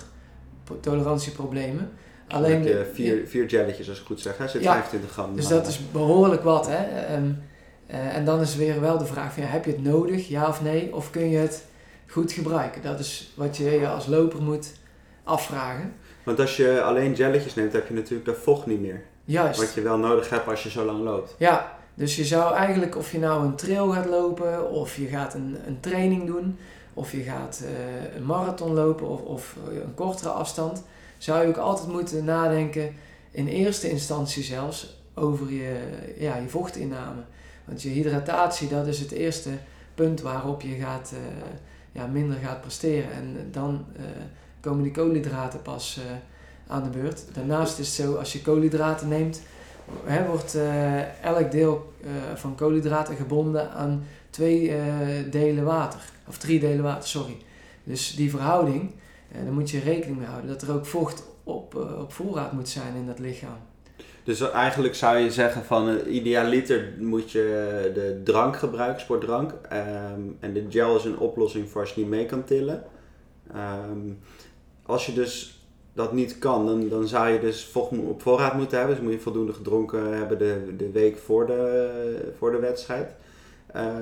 tolerantieproblemen. Alleen Alleen de- vier, vier jelletjes, als ik goed zeg. Hè? Zit Ja, 25 gram. dus dat is behoorlijk wat. Hè? Ehm, eh, en dan is weer wel de vraag: van, ja, heb je het nodig, ja of nee? Of kun je het goed gebruiken? Dat is wat je je als loper moet afvragen. Want als je alleen jelletjes neemt, heb je natuurlijk dat vocht niet meer. Juist. Wat je wel nodig hebt als je zo lang loopt. Ja, dus je zou eigenlijk, of je nou een trail gaat lopen, of je gaat een, een training doen, of je gaat eh, een marathon lopen, of, of een kortere afstand, zou je ook altijd moeten nadenken, in eerste instantie zelfs, over je, ja, je vochtinname. Want je hydratatie, dat is het eerste punt waarop je gaat, eh, ja, minder gaat presteren. En dan eh, komen die koolhydraten pas eh, aan de beurt. Daarnaast is het zo, als je koolhydraten neemt, hè, wordt eh, elk deel eh, van koolhydraten gebonden aan twee eh, delen water. Of drie delen water, sorry. Dus die verhouding, eh, daar moet je rekening mee houden. Dat er ook vocht op, eh, op voorraad moet zijn in dat lichaam. Dus eigenlijk zou je zeggen van idealiter moet je de drank gebruiken, sportdrank. Ehm, en de gel is een oplossing voor als je niet mee kan tillen. Ehm, als je dus dat niet kan, dan, dan zou je dus op voorraad moeten hebben. Dus moet je voldoende gedronken hebben de, de week voor de, voor de wedstrijd. Eh,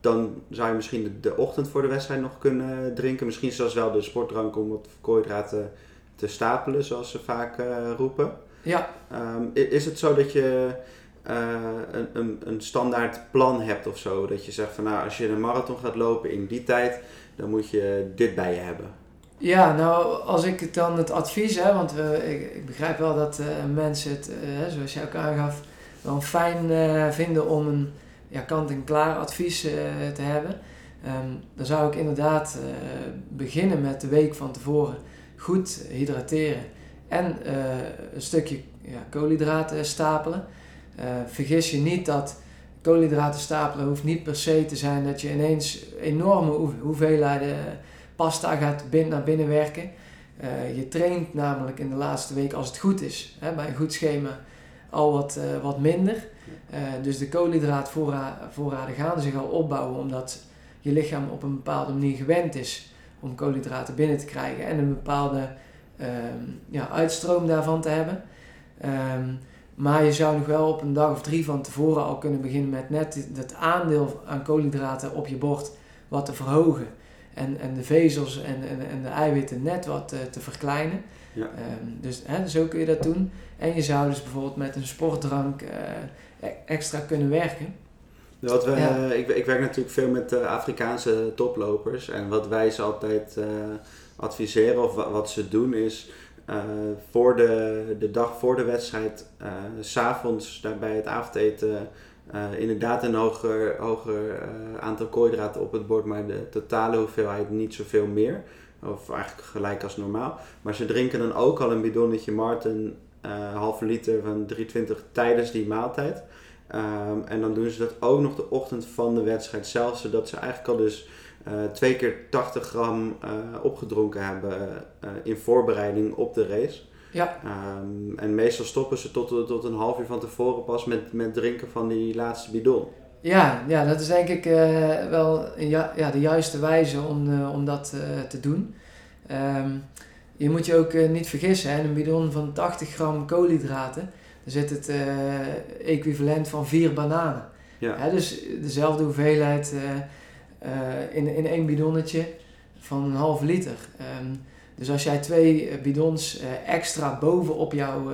dan zou je misschien de, de ochtend voor de wedstrijd nog kunnen drinken. Misschien zelfs wel de sportdrank om wat koolhydraten te stapelen, zoals ze vaak eh, roepen. Ja, Ehm, is het zo dat je eh, een, een, een standaard plan hebt of zo? Dat je zegt van nou, als je een marathon gaat lopen in die tijd, dan moet je dit bij je hebben. Ja, nou, als ik dan het advies, hè, want we, ik, ik begrijp wel dat eh, mensen het, eh, zoals jij ook aangaf, wel fijn vinden om een ja, kant-en-klaar advies te hebben. Ehm, dan zou ik inderdaad beginnen met de week van tevoren goed hydrateren en eh, een stukje ja, koolhydraten stapelen. Eh, vergis je niet dat koolhydraten stapelen hoeft niet per se te zijn dat je ineens enorme hoe- hoeveelheden pasta gaat naar binnen werken. Eh, je traint namelijk in de laatste week, als het goed is, hè, bij een goed schema, al wat, eh, wat minder. Eh, dus de koolhydraatvoorraden gaan zich al opbouwen omdat je lichaam op een bepaalde manier gewend is om koolhydraten binnen te krijgen en een bepaalde ja, uitstroom daarvan te hebben. Ehm, maar je zou nog wel op een dag of drie van tevoren al kunnen beginnen met net het aandeel aan koolhydraten op je bord wat te verhogen. En, en de vezels en, en, en de eiwitten net wat eh, te verkleinen. Ja. Ehm, dus hè, zo kun je dat doen. En je zou dus bijvoorbeeld met een sportdrank eh, e- extra kunnen werken. Wat we, Ja. eh, ik, ik werk natuurlijk veel met eh, Afrikaanse toplopers en wat wij ze altijd adviseren of wa- wat ze doen is eh, voor de, de dag voor de wedstrijd, s s'avonds bij het avondeten, eh, inderdaad een hoger, hoger aantal koolhydraten op het bord, maar de totale hoeveelheid niet zoveel meer. Of eigenlijk gelijk als normaal. Maar ze drinken dan ook al een bidonnetje Martin, halve liter van 320 tijdens die maaltijd. Ehm, en dan doen ze dat ook nog de ochtend van de wedstrijd zelf, zodat ze eigenlijk al dus twee keer 80 gram eh, opgedronken hebben eh, in voorbereiding op de race. Ja, Ehm, en meestal stoppen ze tot, tot een half uur van tevoren pas met, met drinken van die laatste bidon. ja, ja dat is denk ik eh, wel een ja, ja, de juiste wijze om, eh, om dat eh, te doen. Ehm, je moet je ook eh, niet vergissen, hè, een bidon van 80 gram koolhydraten, daar zit het eh, equivalent van vier bananen. Ja. Hè, dus dezelfde hoeveelheid eh, in, in één bidonnetje van een halve liter. Ehm, dus als jij twee eh, bidons eh, extra bovenop jouw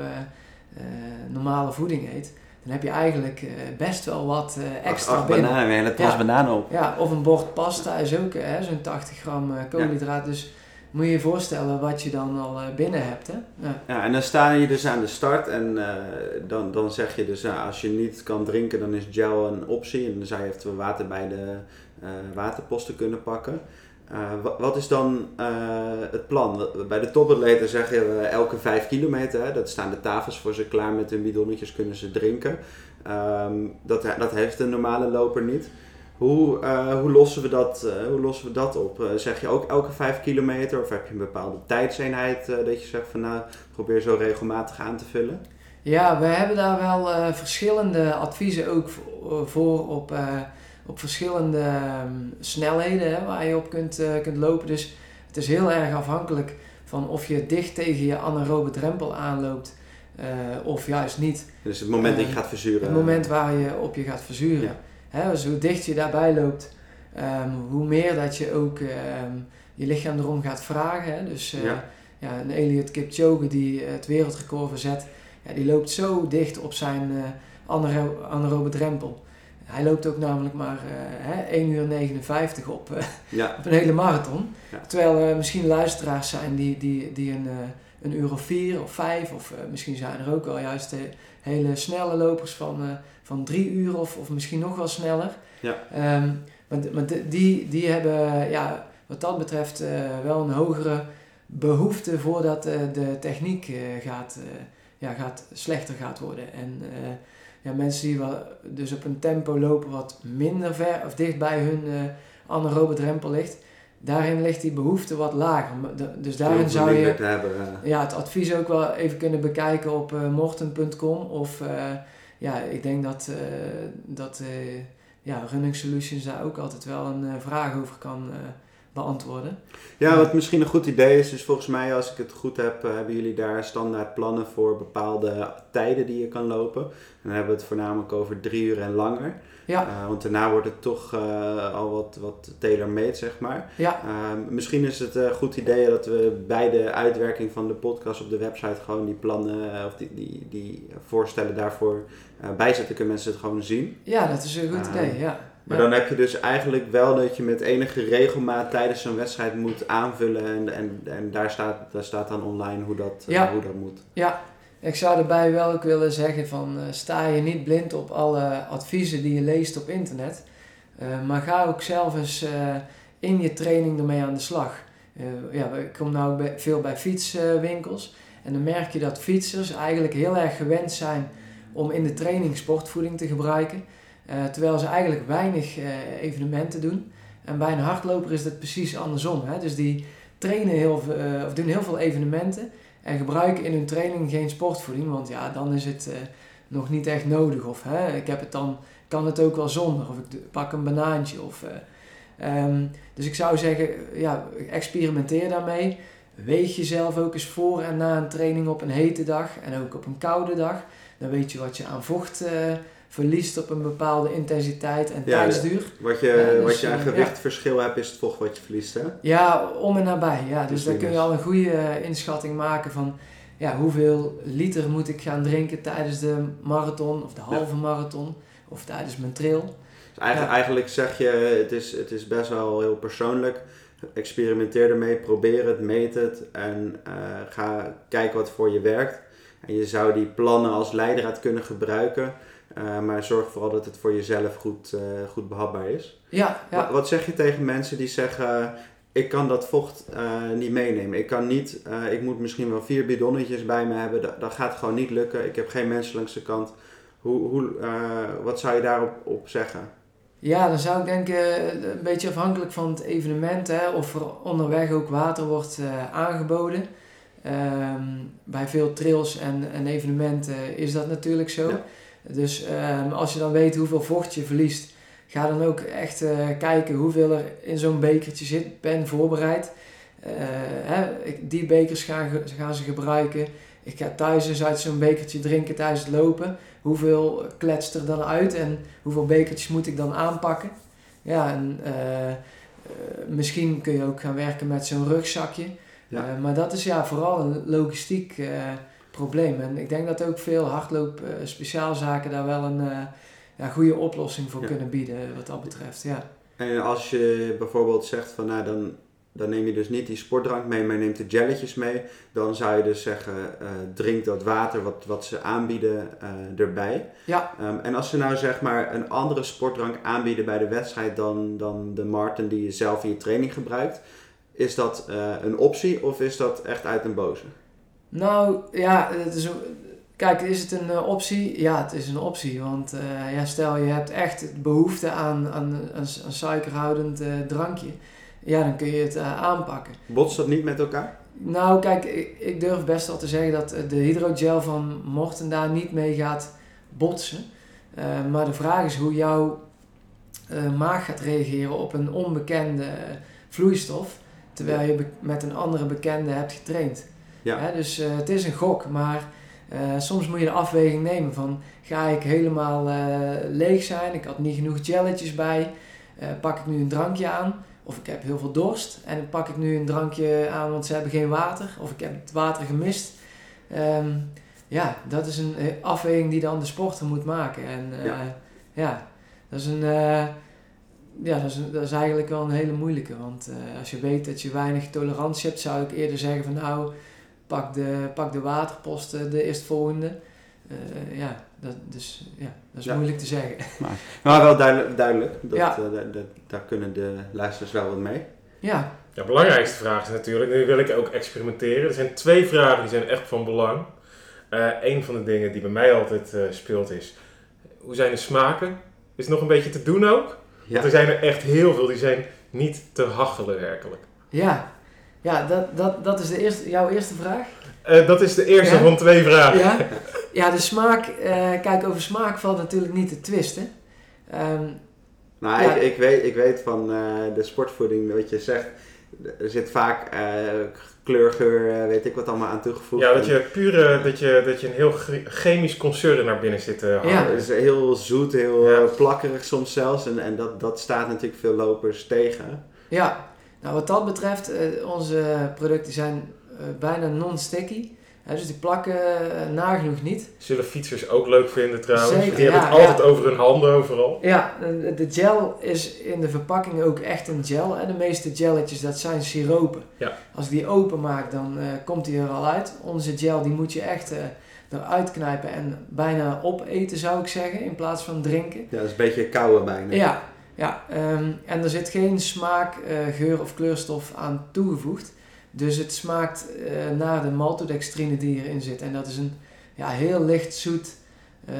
normale voeding eet, dan heb je eigenlijk best wel wat extra Acht binnen. bananen, een hele tas Ja. bananen op. Ja, of een bord pasta is ook hè, zo'n 80 gram koolhydraat. Dus moet je je voorstellen wat je dan al binnen hebt. Hè? Ja. Ja, en dan sta je dus aan de start en dan, dan zeg je dus, als je niet kan drinken, dan is gel een optie. En dan zou je eventueel water bij de waterposten kunnen pakken. Eh, wa- wat is dan eh, het plan? Bij de topatleten zeggen we elke vijf kilometer, hè, dat staan de tafels voor ze klaar met hun bidonnetjes, kunnen ze drinken. Ehm, dat, dat heeft een normale loper niet. Hoe, eh, hoe, lossen we dat, eh, hoe lossen we dat op? Eh, zeg je ook elke vijf kilometer of heb je een bepaalde tijdseenheid eh, dat je zegt van nou probeer zo regelmatig aan te vullen? Ja, we hebben daar wel eh, verschillende adviezen ook voor, op, eh, op verschillende ehm, snelheden hè, waar je op kunt, eh, kunt lopen. Dus het is heel erg afhankelijk van of je dicht tegen je anaerobe drempel aanloopt eh, of juist niet. Dus het moment dat je Eh, gaat verzuren. Het moment waar je op je gaat verzuren. Ja. Hè, dus hoe dicht je daarbij loopt, ehm, hoe meer dat je ook ehm, je lichaam erom gaat vragen. Hè. Dus Ja. ja, een Elliot Kipchoge die het wereldrecord verzet, ja, die loopt zo dicht op zijn anaero- anaerobe drempel. Hij loopt ook namelijk maar eh, hè, 1 uur 59 op, eh, Ja, op een hele marathon. Ja. Terwijl er misschien luisteraars zijn die, die, die een, eh, een uur of vier of vijf, of eh, misschien zijn er ook wel juist eh, hele snelle lopers van, eh, van drie uur of, of misschien nog wel sneller. Ja. Ehm, maar maar die, die hebben ja, wat dat betreft eh, wel een hogere behoefte voordat eh, de techniek eh, gaat, eh, ja, gaat, slechter gaat worden. En eh, ja, mensen die wel dus op een tempo lopen wat minder ver of dicht bij hun eh anaerobe drempel ligt, daarin ligt die behoefte wat lager. Dus daarin zou je hebben. ja, het advies ook wel even kunnen bekijken op eh, morten.com. Of eh, ja, ik denk dat, dat ja, Running Solutions daar ook altijd wel een vraag over kan beantwoorden. Ja, wat misschien een goed idee is, is volgens mij, als ik het goed heb, eh, hebben jullie daar standaard plannen voor bepaalde tijden die je kan lopen. En dan hebben we het voornamelijk over drie uur en langer. Ja. Eh, want daarna wordt het toch eh, al wat, wat tailor-made, zeg maar. Ja, misschien is het een goed idee dat we bij de uitwerking van de podcast op de website gewoon die plannen of die, die, die voorstellen daarvoor bijzetten. Kunnen mensen het gewoon zien. ja, dat is een goed idee. Ja. Maar dan heb je dus eigenlijk wel dat je met enige regelmaat tijdens zo'n wedstrijd moet aanvullen. En, en, en daar, staat, daar staat dan online hoe dat, eh, hoe dat moet. Ja, ik zou erbij wel ook willen zeggen van eh, sta je niet blind op alle adviezen die je leest op internet. Eh, maar ga ook zelf eens in je training ermee aan de slag. Ja, ik kom nou bij, veel bij fietswinkels. en dan merk je dat fietsers eigenlijk heel erg gewend zijn om in de training sportvoeding te gebruiken. Eh, terwijl ze eigenlijk weinig eh, evenementen doen. En bij een hardloper is dat precies andersom. Hè? Dus die trainen heel eh, of doen heel veel evenementen. En gebruiken in hun training geen sportvoeding, want ja, dan is het nog niet echt nodig. Of hè, ik heb het dan, kan het ook wel zonder. Of ik pak een banaantje. Of, eh, ehm, dus ik zou zeggen, ja, experimenteer daarmee. Weeg jezelf ook eens voor en na een training op een hete dag en ook op een koude dag. Dan weet je wat je aan vocht verliest op een bepaalde intensiteit en Ja, tijdsduur. Wat je, Ja, dus, wat je aan eh, gewichtverschil hebt, is het vocht wat je verliest. Hè? Ja, om en nabij. Ja. Dus Dus dan kun je al een goede eh, inschatting maken van ja, hoeveel liter moet ik gaan drinken tijdens de marathon of de halve marathon of tijdens mijn trail. Dus eigenlijk, eigenlijk zeg je, het is, het is best wel heel persoonlijk. Experimenteer ermee, probeer het, meet het en eh, ga kijken wat voor je werkt. En je zou die plannen als leidraad kunnen gebruiken, eh, maar zorg vooral dat het voor jezelf goed, eh, goed behapbaar is. Ja, Wa- ja. Wat zeg je tegen mensen die zeggen, ik kan dat vocht eh, niet meenemen. Ik kan niet, ik moet misschien wel vier bidonnetjes bij me hebben. Dat, dat gaat gewoon niet lukken. Ik heb geen mensen langs de kant. Hoe, hoe, wat zou je daarop op zeggen? ja, dan zou ik denken, een beetje afhankelijk van het evenement, hè, of er onderweg ook water wordt aangeboden. Ehm, bij veel trails en, en evenementen is dat natuurlijk zo. Ja. Dus ehm, als je dan weet hoeveel vocht je verliest, ga dan ook echt eh, kijken hoeveel er in zo'n bekertje zit. Ben voorbereid. Eh, hè, die bekers gaan, gaan ze gebruiken. Ik ga thuis eens uit zo'n bekertje drinken tijdens het lopen. Hoeveel kletst er dan uit en hoeveel bekertjes moet ik dan aanpakken? Ja, en eh, misschien kun je ook gaan werken met zo'n rugzakje. Ja. Maar dat is ja vooral een logistiek probleem. En ik denk dat ook veel hardloop eh, speciaalzaken daar wel een eh, ja, goede oplossing voor Ja. kunnen bieden wat dat betreft. Ja. En als je bijvoorbeeld zegt van nou dan, dan neem je dus niet die sportdrank mee, maar neemt de jelletjes mee. Dan zou je dus zeggen eh, drink dat water wat, wat ze aanbieden eh, erbij. Ja. Ehm, en als ze nou zeg maar een andere sportdrank aanbieden bij de wedstrijd dan, dan de Martin die je zelf in je training gebruikt. Is dat eh, een optie of is dat echt uit een boze? Nou ja, het is, een- kijk, is het een eh, optie? Ja, het is een optie. Want eh, ja, stel je hebt echt behoefte aan, aan, aan, aan suikerhoudend eh, drankje. Ja, dan kun je het aanpakken. Botst dat niet met elkaar? Nou, kijk, ik, ik durf best wel te zeggen dat de hydrogel van Morten daar niet mee gaat botsen. Maar de vraag is hoe jouw maag gaat reageren op een onbekende vloeistof, terwijl je met een andere bekende hebt getraind. Ja. Hè, dus eh, het is een gok, maar eh, soms moet je de afweging nemen van ga ik helemaal eh, leeg zijn, ik had niet genoeg jelletjes bij, pak ik nu een drankje aan of ik heb heel veel dorst en pak ik nu een drankje aan want ze hebben geen water of ik heb het water gemist. Ehm, ja, dat is een afweging die dan de sporter moet maken. En Ja. ja. dat is een... ja, dat is, dat is eigenlijk wel een hele moeilijke. Want als je weet dat je weinig tolerantie hebt, zou ik eerder zeggen van nou, pak de, pak de waterposten de eerstvolgende. Eh ja, dat, dus, ja, dat is Ja. moeilijk te zeggen. Maar wel duidelijk, duidelijk dat, Ja. eh, daar- kunnen de luisteraars wel wat mee. Ja, Ja, de belangrijkste vraag is natuurlijk, nu wil ik ook experimenteren. Er zijn twee vragen die zijn echt van belang. Eh een van de dingen die bij mij altijd eh, speelt is, hoe zijn de smaken? Is het nog een beetje te doen ook? Ja. Want er zijn er echt heel veel die zijn niet te hachelen werkelijk. ja. Ja dat, dat, dat is de eerste, jouw eerste vraag. Eh, dat is de eerste Ja? van twee vragen. Ja, ja de smaak, eh, kijk over smaak valt natuurlijk niet te twisten. Ehm, Nou, Ja. ik, ik, weet, ik weet van eh, de sportvoeding, wat je zegt, er zit vaak eh, kleurgeur, weet ik wat allemaal aan toegevoegd. Ja, dat je pure, dat je, dat je een heel chemisch concern naar binnen zit te halen. Ja. Het is heel zoet, heel Ja. plakkerig soms zelfs. En, en dat, dat staat natuurlijk veel lopers tegen. Ja, nou wat dat betreft, eh, onze producten zijn eh, bijna non-sticky. Hè, dus die plakken eh, nagenoeg niet. Zullen fietsers ook leuk vinden trouwens. Zeker, die hebben ja, het altijd ja. over hun handen overal. Ja, de gel is in de verpakking ook echt een gel. En de meeste gelletjes, dat zijn siropen. Ja. Als ik die openmaak, dan eh, komt die er al uit. Onze gel, die moet je echt eh, eruit knijpen en bijna opeten, zou ik zeggen, in plaats van drinken. Ja, dat is een beetje koude bijna. Ja, ja ehm, en er zit geen smaak, eh, geur of kleurstof aan toegevoegd. Dus het smaakt eh, naar de maltodextrine die erin zit. En dat is een ja, heel licht zoet eh,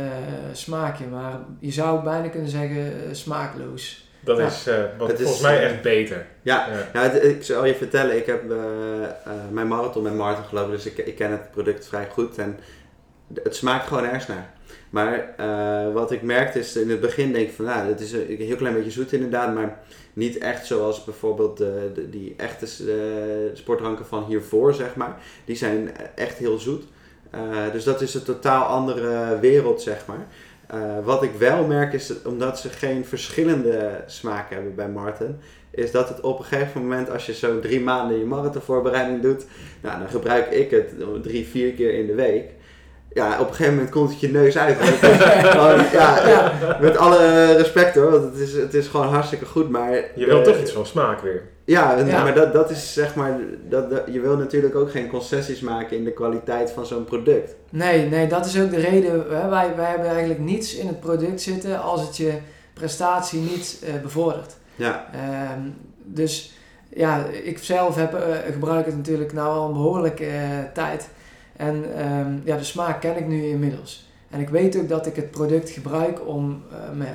smaakje. Maar je zou bijna kunnen zeggen smaakloos. Dat Ja. is eh, wat Het is, volgens mij echt beter. Ja, Ja. Nou, het- ik zal je vertellen, ik heb mijn marathon met Martin gelopen, dus ik, ik ken het product vrij goed en het smaakt gewoon ergens naar. Maar eh, wat ik merkte is, in het begin denk ik van, nou, het is een heel klein beetje zoet inderdaad, maar niet echt zoals bijvoorbeeld die echte eh, sportdranken van hiervoor, zeg maar. Die zijn echt heel zoet. Eh, dus dat is een totaal andere wereld, zeg maar. Wat ik wel merk is, dat omdat ze geen verschillende smaken hebben bij Martin, is dat het op een gegeven moment, als je zo drie maanden je marathonvoorbereiding doet, nou, dan gebruik ik het drie, vier keer in de week. Ja, op een gegeven moment komt het je neus uit. gewoon, ja, Ja. met alle respect hoor, want het is, het is gewoon hartstikke goed, maar... Je wil eh, toch iets van smaak weer. Ja, maar dat, dat is zeg maar, dat, dat- je wil natuurlijk ook geen concessies maken in de kwaliteit van zo'n product. Nee, nee, dat is ook de reden. Hè, wij, wij hebben eigenlijk niets in het product zitten als het je prestatie niet eh, bevordert. Ja, Ehm, dus ja, ik zelf heb, eh, gebruik het natuurlijk nou al een behoorlijke eh, tijd. En ehm, ja, de smaak ken ik nu inmiddels. En ik weet ook dat ik het product gebruik om eh, me, eh,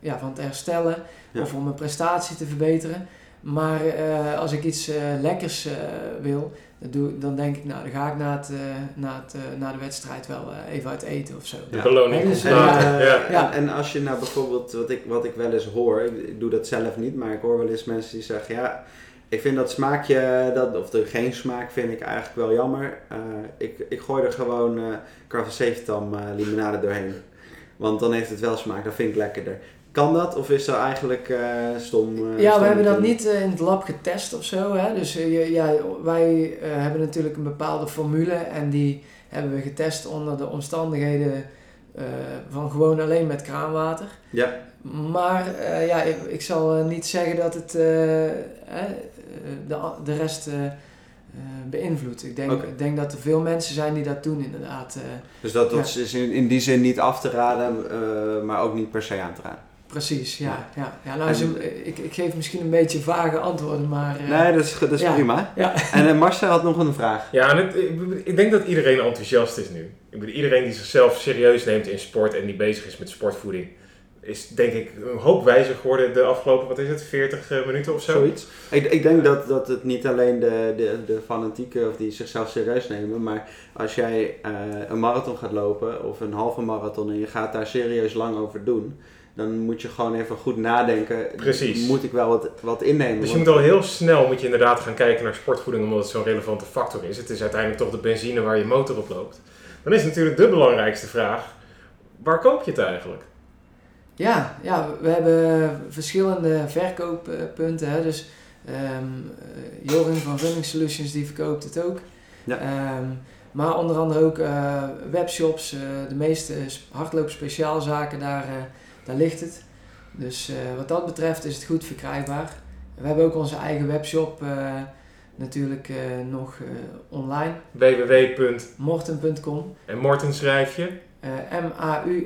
ja, van te herstellen Ja. of om mijn prestatie te verbeteren. Maar eh, als ik iets eh, lekkers eh, wil, dan, doe, dan denk ik, nou, dan ga ik na, het, na, het, na de wedstrijd wel even uit eten of zo. De Ja. beloning En komt En, later. ja. Ja. en, en als je nou bijvoorbeeld, wat ik, wat ik wel eens hoor, ik, ik doe dat zelf niet, maar ik hoor wel eens mensen die zeggen, ja, ik vind dat smaakje, dat, of de geen smaak vind ik eigenlijk wel jammer. Eh, ik, ik gooi er gewoon eh Carve Zeventam eh limonade doorheen. Want dan heeft het wel smaak, dat vind ik lekkerder. Kan dat of is dat eigenlijk stom? Ja, stom we hebben dat niet in het lab getest of zo. Hè? Dus je- ja, wij hebben natuurlijk een bepaalde formule en die hebben we getest onder de omstandigheden van gewoon alleen met kraanwater. Ja, Maar ja, ik, ik zal niet zeggen dat het eh, de, a- de rest eh, eh, beïnvloedt. Ik denk, ik denk dat er veel mensen zijn die dat doen inderdaad. eh, dus dat, dat is in, in die zin niet af te raden, eh, maar ook niet per se aan te raden. precies, ja. ja. ja, nou, En- zo- ik, ik geef misschien een beetje vage antwoorden, maar... eh, Nee, dat is, dat is ja. prima. Ja. En eh, Marcel had nog een vraag. Ja, en het, ik, ik denk dat iedereen enthousiast is nu. Ik bedoel, iedereen die zichzelf serieus neemt in sport en die bezig is met sportvoeding, is denk ik een hoop wijzer geworden de afgelopen, wat is het, 40 eh, minuten of zo? Zoiets. Ik, ik denk dat, dat het niet alleen de, de, de fanatieken of die zichzelf serieus nemen, maar als jij eh, een marathon gaat lopen of een halve marathon en je gaat daar serieus lang over doen, dan moet je gewoon even goed nadenken. Precies. Moet ik wel wat, wat innemen? Dus je moet al heel snel moet je inderdaad gaan kijken naar sportvoeding omdat het zo'n relevante factor is. Het is uiteindelijk toch de benzine waar je motor op loopt. Dan is natuurlijk de belangrijkste vraag, waar koop je het eigenlijk? Ja, ja, we hebben verschillende verkooppunten. Hè. Dus ehm eh, Jorin van Running Solutions die verkoopt het ook. Ja. Ehm, maar onder andere ook eh, webshops, eh, de meeste hardloopspeciaalzaken, daar, eh, daar ligt het. Dus wat dat betreft is het goed verkrijgbaar. We hebben ook onze eigen webshop natuurlijk nog online, www. morten.com. En Morten schrijf je. Eh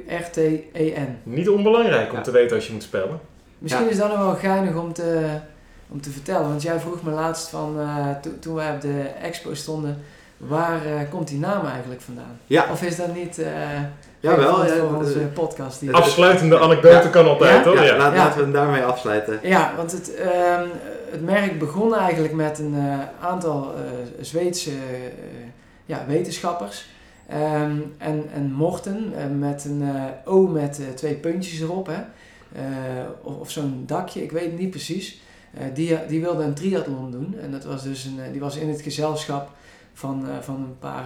M-A-U-R-T-E-N. Niet onbelangrijk om Ja. te weten als je moet spellen. Misschien Ja. is dat nog wel geinig om te, om te vertellen. Want jij vroeg me laatst van, eh, to- toen wij op de expo stonden, waar eh, komt die naam eigenlijk vandaan? Ja, Of is dat niet eh Jawel, ja, voor onze podcast? Die Afsluitende anekdote Ja. kan altijd, Ja? toch? ja, Ja. laat- Ja. laten we hem daarmee afsluiten. Ja, want het, ehm, het merk begon eigenlijk met een eh, aantal eh, Zweedse ja, wetenschappers. Ehm, en, en Morten eh, met een eh, O met eh, twee puntjes erop. Hè? Of of zo'n dakje, ik weet het niet precies. Die, die wilde een triathlon doen. En dat was dus een, die was in het gezelschap van, van een paar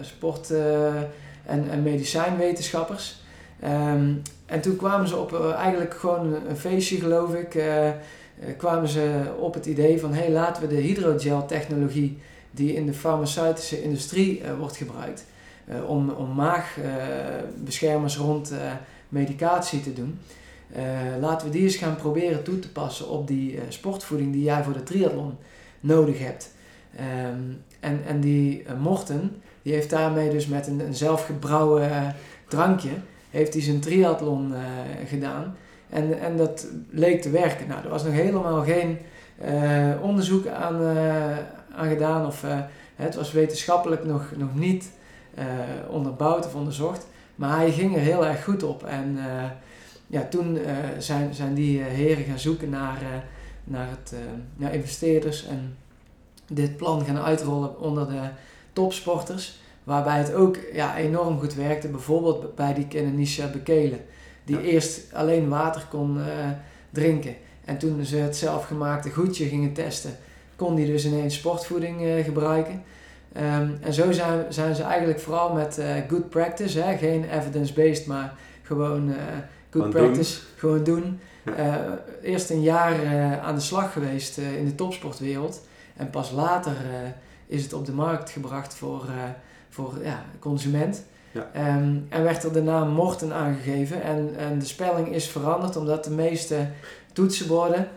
sport- en, en medicijnwetenschappers. Ehm, en toen kwamen ze op eigenlijk gewoon een, feestje, geloof ik. kwamen ze op het idee van: hey, laten we de hydrogel-technologie die in de farmaceutische industrie wordt gebruikt om, om maagbeschermers rond eh, medicatie te doen. eh, laten we die eens gaan proberen toe te passen op die eh, sportvoeding die jij voor de triathlon nodig hebt. Ehm, en, en die eh, Morten, die heeft daarmee dus met een, een zelfgebrouwen eh, drankje, heeft hij zijn triathlon eh, gedaan. En, en dat leek te werken. Nou, er was nog helemaal geen eh, onderzoek aan, eh, aan gedaan. Of, eh, het was wetenschappelijk nog, nog niet eh, onderbouwd of onderzocht. Maar hij ging er heel erg goed op. En eh, ja, toen eh, zijn, zijn die eh, heren gaan zoeken naar, eh, naar, het, eh, naar investeerders. En dit plan gaan uitrollen onder de topsporters. Waarbij het ook ja, enorm goed werkte. Bijvoorbeeld bij die Kenanisha Bekele. Die Ja. eerst alleen water kon eh, drinken. En toen ze het zelfgemaakte goedje gingen testen, kon die dus ineens sportvoeding eh, gebruiken. Ehm, en zo zijn, zijn ze eigenlijk vooral met eh, good practice, hè? geen evidence-based, maar gewoon eh, good practice, gewoon doen. Eh, eerst een jaar aan de slag geweest in de topsportwereld. En pas later is het op de markt gebracht voor, voor ja, consument. Ja. Ehm, en werd er de naam Morten aangegeven. En, en de spelling is veranderd omdat de meeste toetsenborden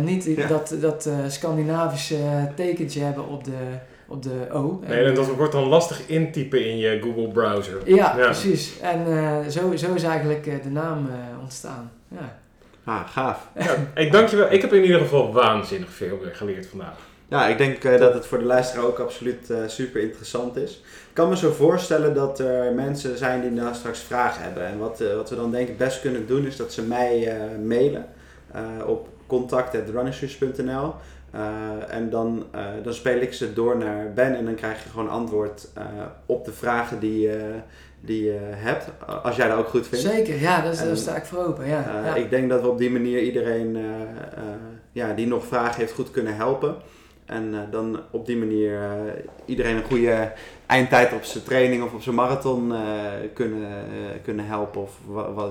niet Ja. dat, dat Scandinavische tekentje hebben op de, op de O. Nee, en dat wordt dan lastig intypen in je Google browser. Ja, Ja. precies. En eh, zo, zo is eigenlijk eh, de naam eh, ontstaan. Ja. Ah, gaaf. Ja, ik dank je wel. Ik heb in ieder geval waanzinnig veel weer geleerd vandaag. Ja, ik denk dat het voor de luisteraar ook absoluut eh, super interessant is. Ik kan me zo voorstellen dat er mensen zijn die nou straks vragen hebben. En wat, eh, wat we dan denk ik best kunnen doen is dat ze mij eh, mailen eh, op contact.runnershoes.nl Eh, en dan, eh, dan speel ik ze door naar Ben en dan krijg je gewoon antwoord eh, op de vragen die, die je hebt. Als jij dat ook goed vindt. Zeker, ja, daar, daar En- sta ik voor open. Ja. Ja. Ik denk dat we op die manier iedereen ja, die nog vragen heeft goed kunnen helpen. En dan op die manier iedereen een goede eindtijd op zijn training of op zijn marathon kunnen, kunnen helpen. Of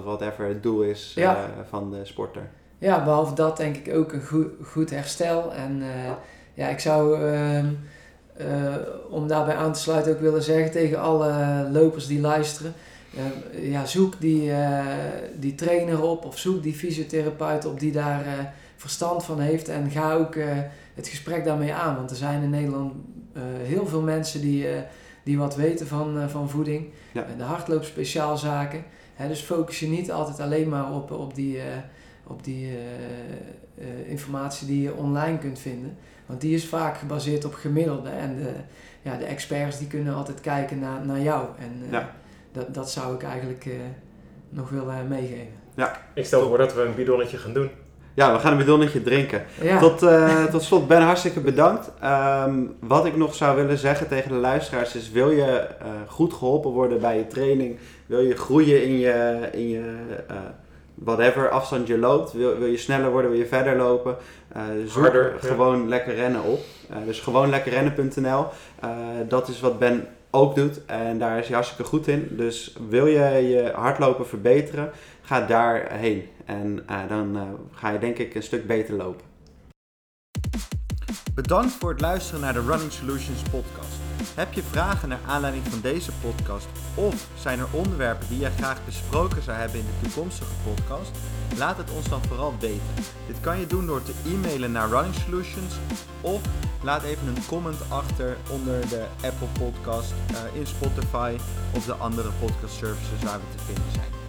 whatever het doel is Ja. van de sporter. Ja, behalve dat denk ik ook een goed, goed herstel. En eh, ja, ik zou ehm, eh, om daarbij aan te sluiten ook willen zeggen tegen alle lopers die luisteren. eh, ja, zoek die, eh, die trainer op of zoek die fysiotherapeut op die daar verstand van heeft. En ga ook het gesprek daarmee aan. Want er zijn in Nederland heel veel mensen die, die wat weten van, van voeding. Ja. De hardloopspeciaalzaken. Hè, dus focus je niet altijd alleen maar op, op die... op die eh, eh, informatie die je online kunt vinden. Want die is vaak gebaseerd op gemiddelde. En de, ja, de experts die kunnen altijd kijken naar, naar jou. En eh, Ja. dat, dat zou ik eigenlijk eh, nog willen meegeven. Ja. Ik stel voor dat we een bidonnetje gaan doen. Ja, we gaan een bidonnetje drinken. Ja. Tot, eh, tot slot, Ben, hartstikke bedankt. Ehm, wat ik nog zou willen zeggen tegen de luisteraars is: wil je eh, goed geholpen worden bij je training? Wil je groeien in je, in je eh, whatever afstand je loopt? Wil, wil je sneller worden? Wil je verder lopen? Eh, zoek Harder, ja. gewoon lekker rennen op. Eh, dus gewoon lekkerrennen.nl. Eh, dat is wat Ben ook doet en daar is hij hartstikke goed in. Dus wil je je hardlopen verbeteren, ga daarheen. En eh, dan eh, ga je denk ik een stuk beter lopen. Bedankt voor het luisteren naar de Running Solutions podcast. Heb je vragen naar aanleiding van deze podcast of zijn er onderwerpen die jij graag besproken zou hebben in de toekomstige podcast? Laat het ons dan vooral weten. Dit kan je doen door te e-mailen naar Running Solutions of laat even een comment achter onder de Apple Podcast, eh, in Spotify of de andere podcast services waar we te vinden zijn.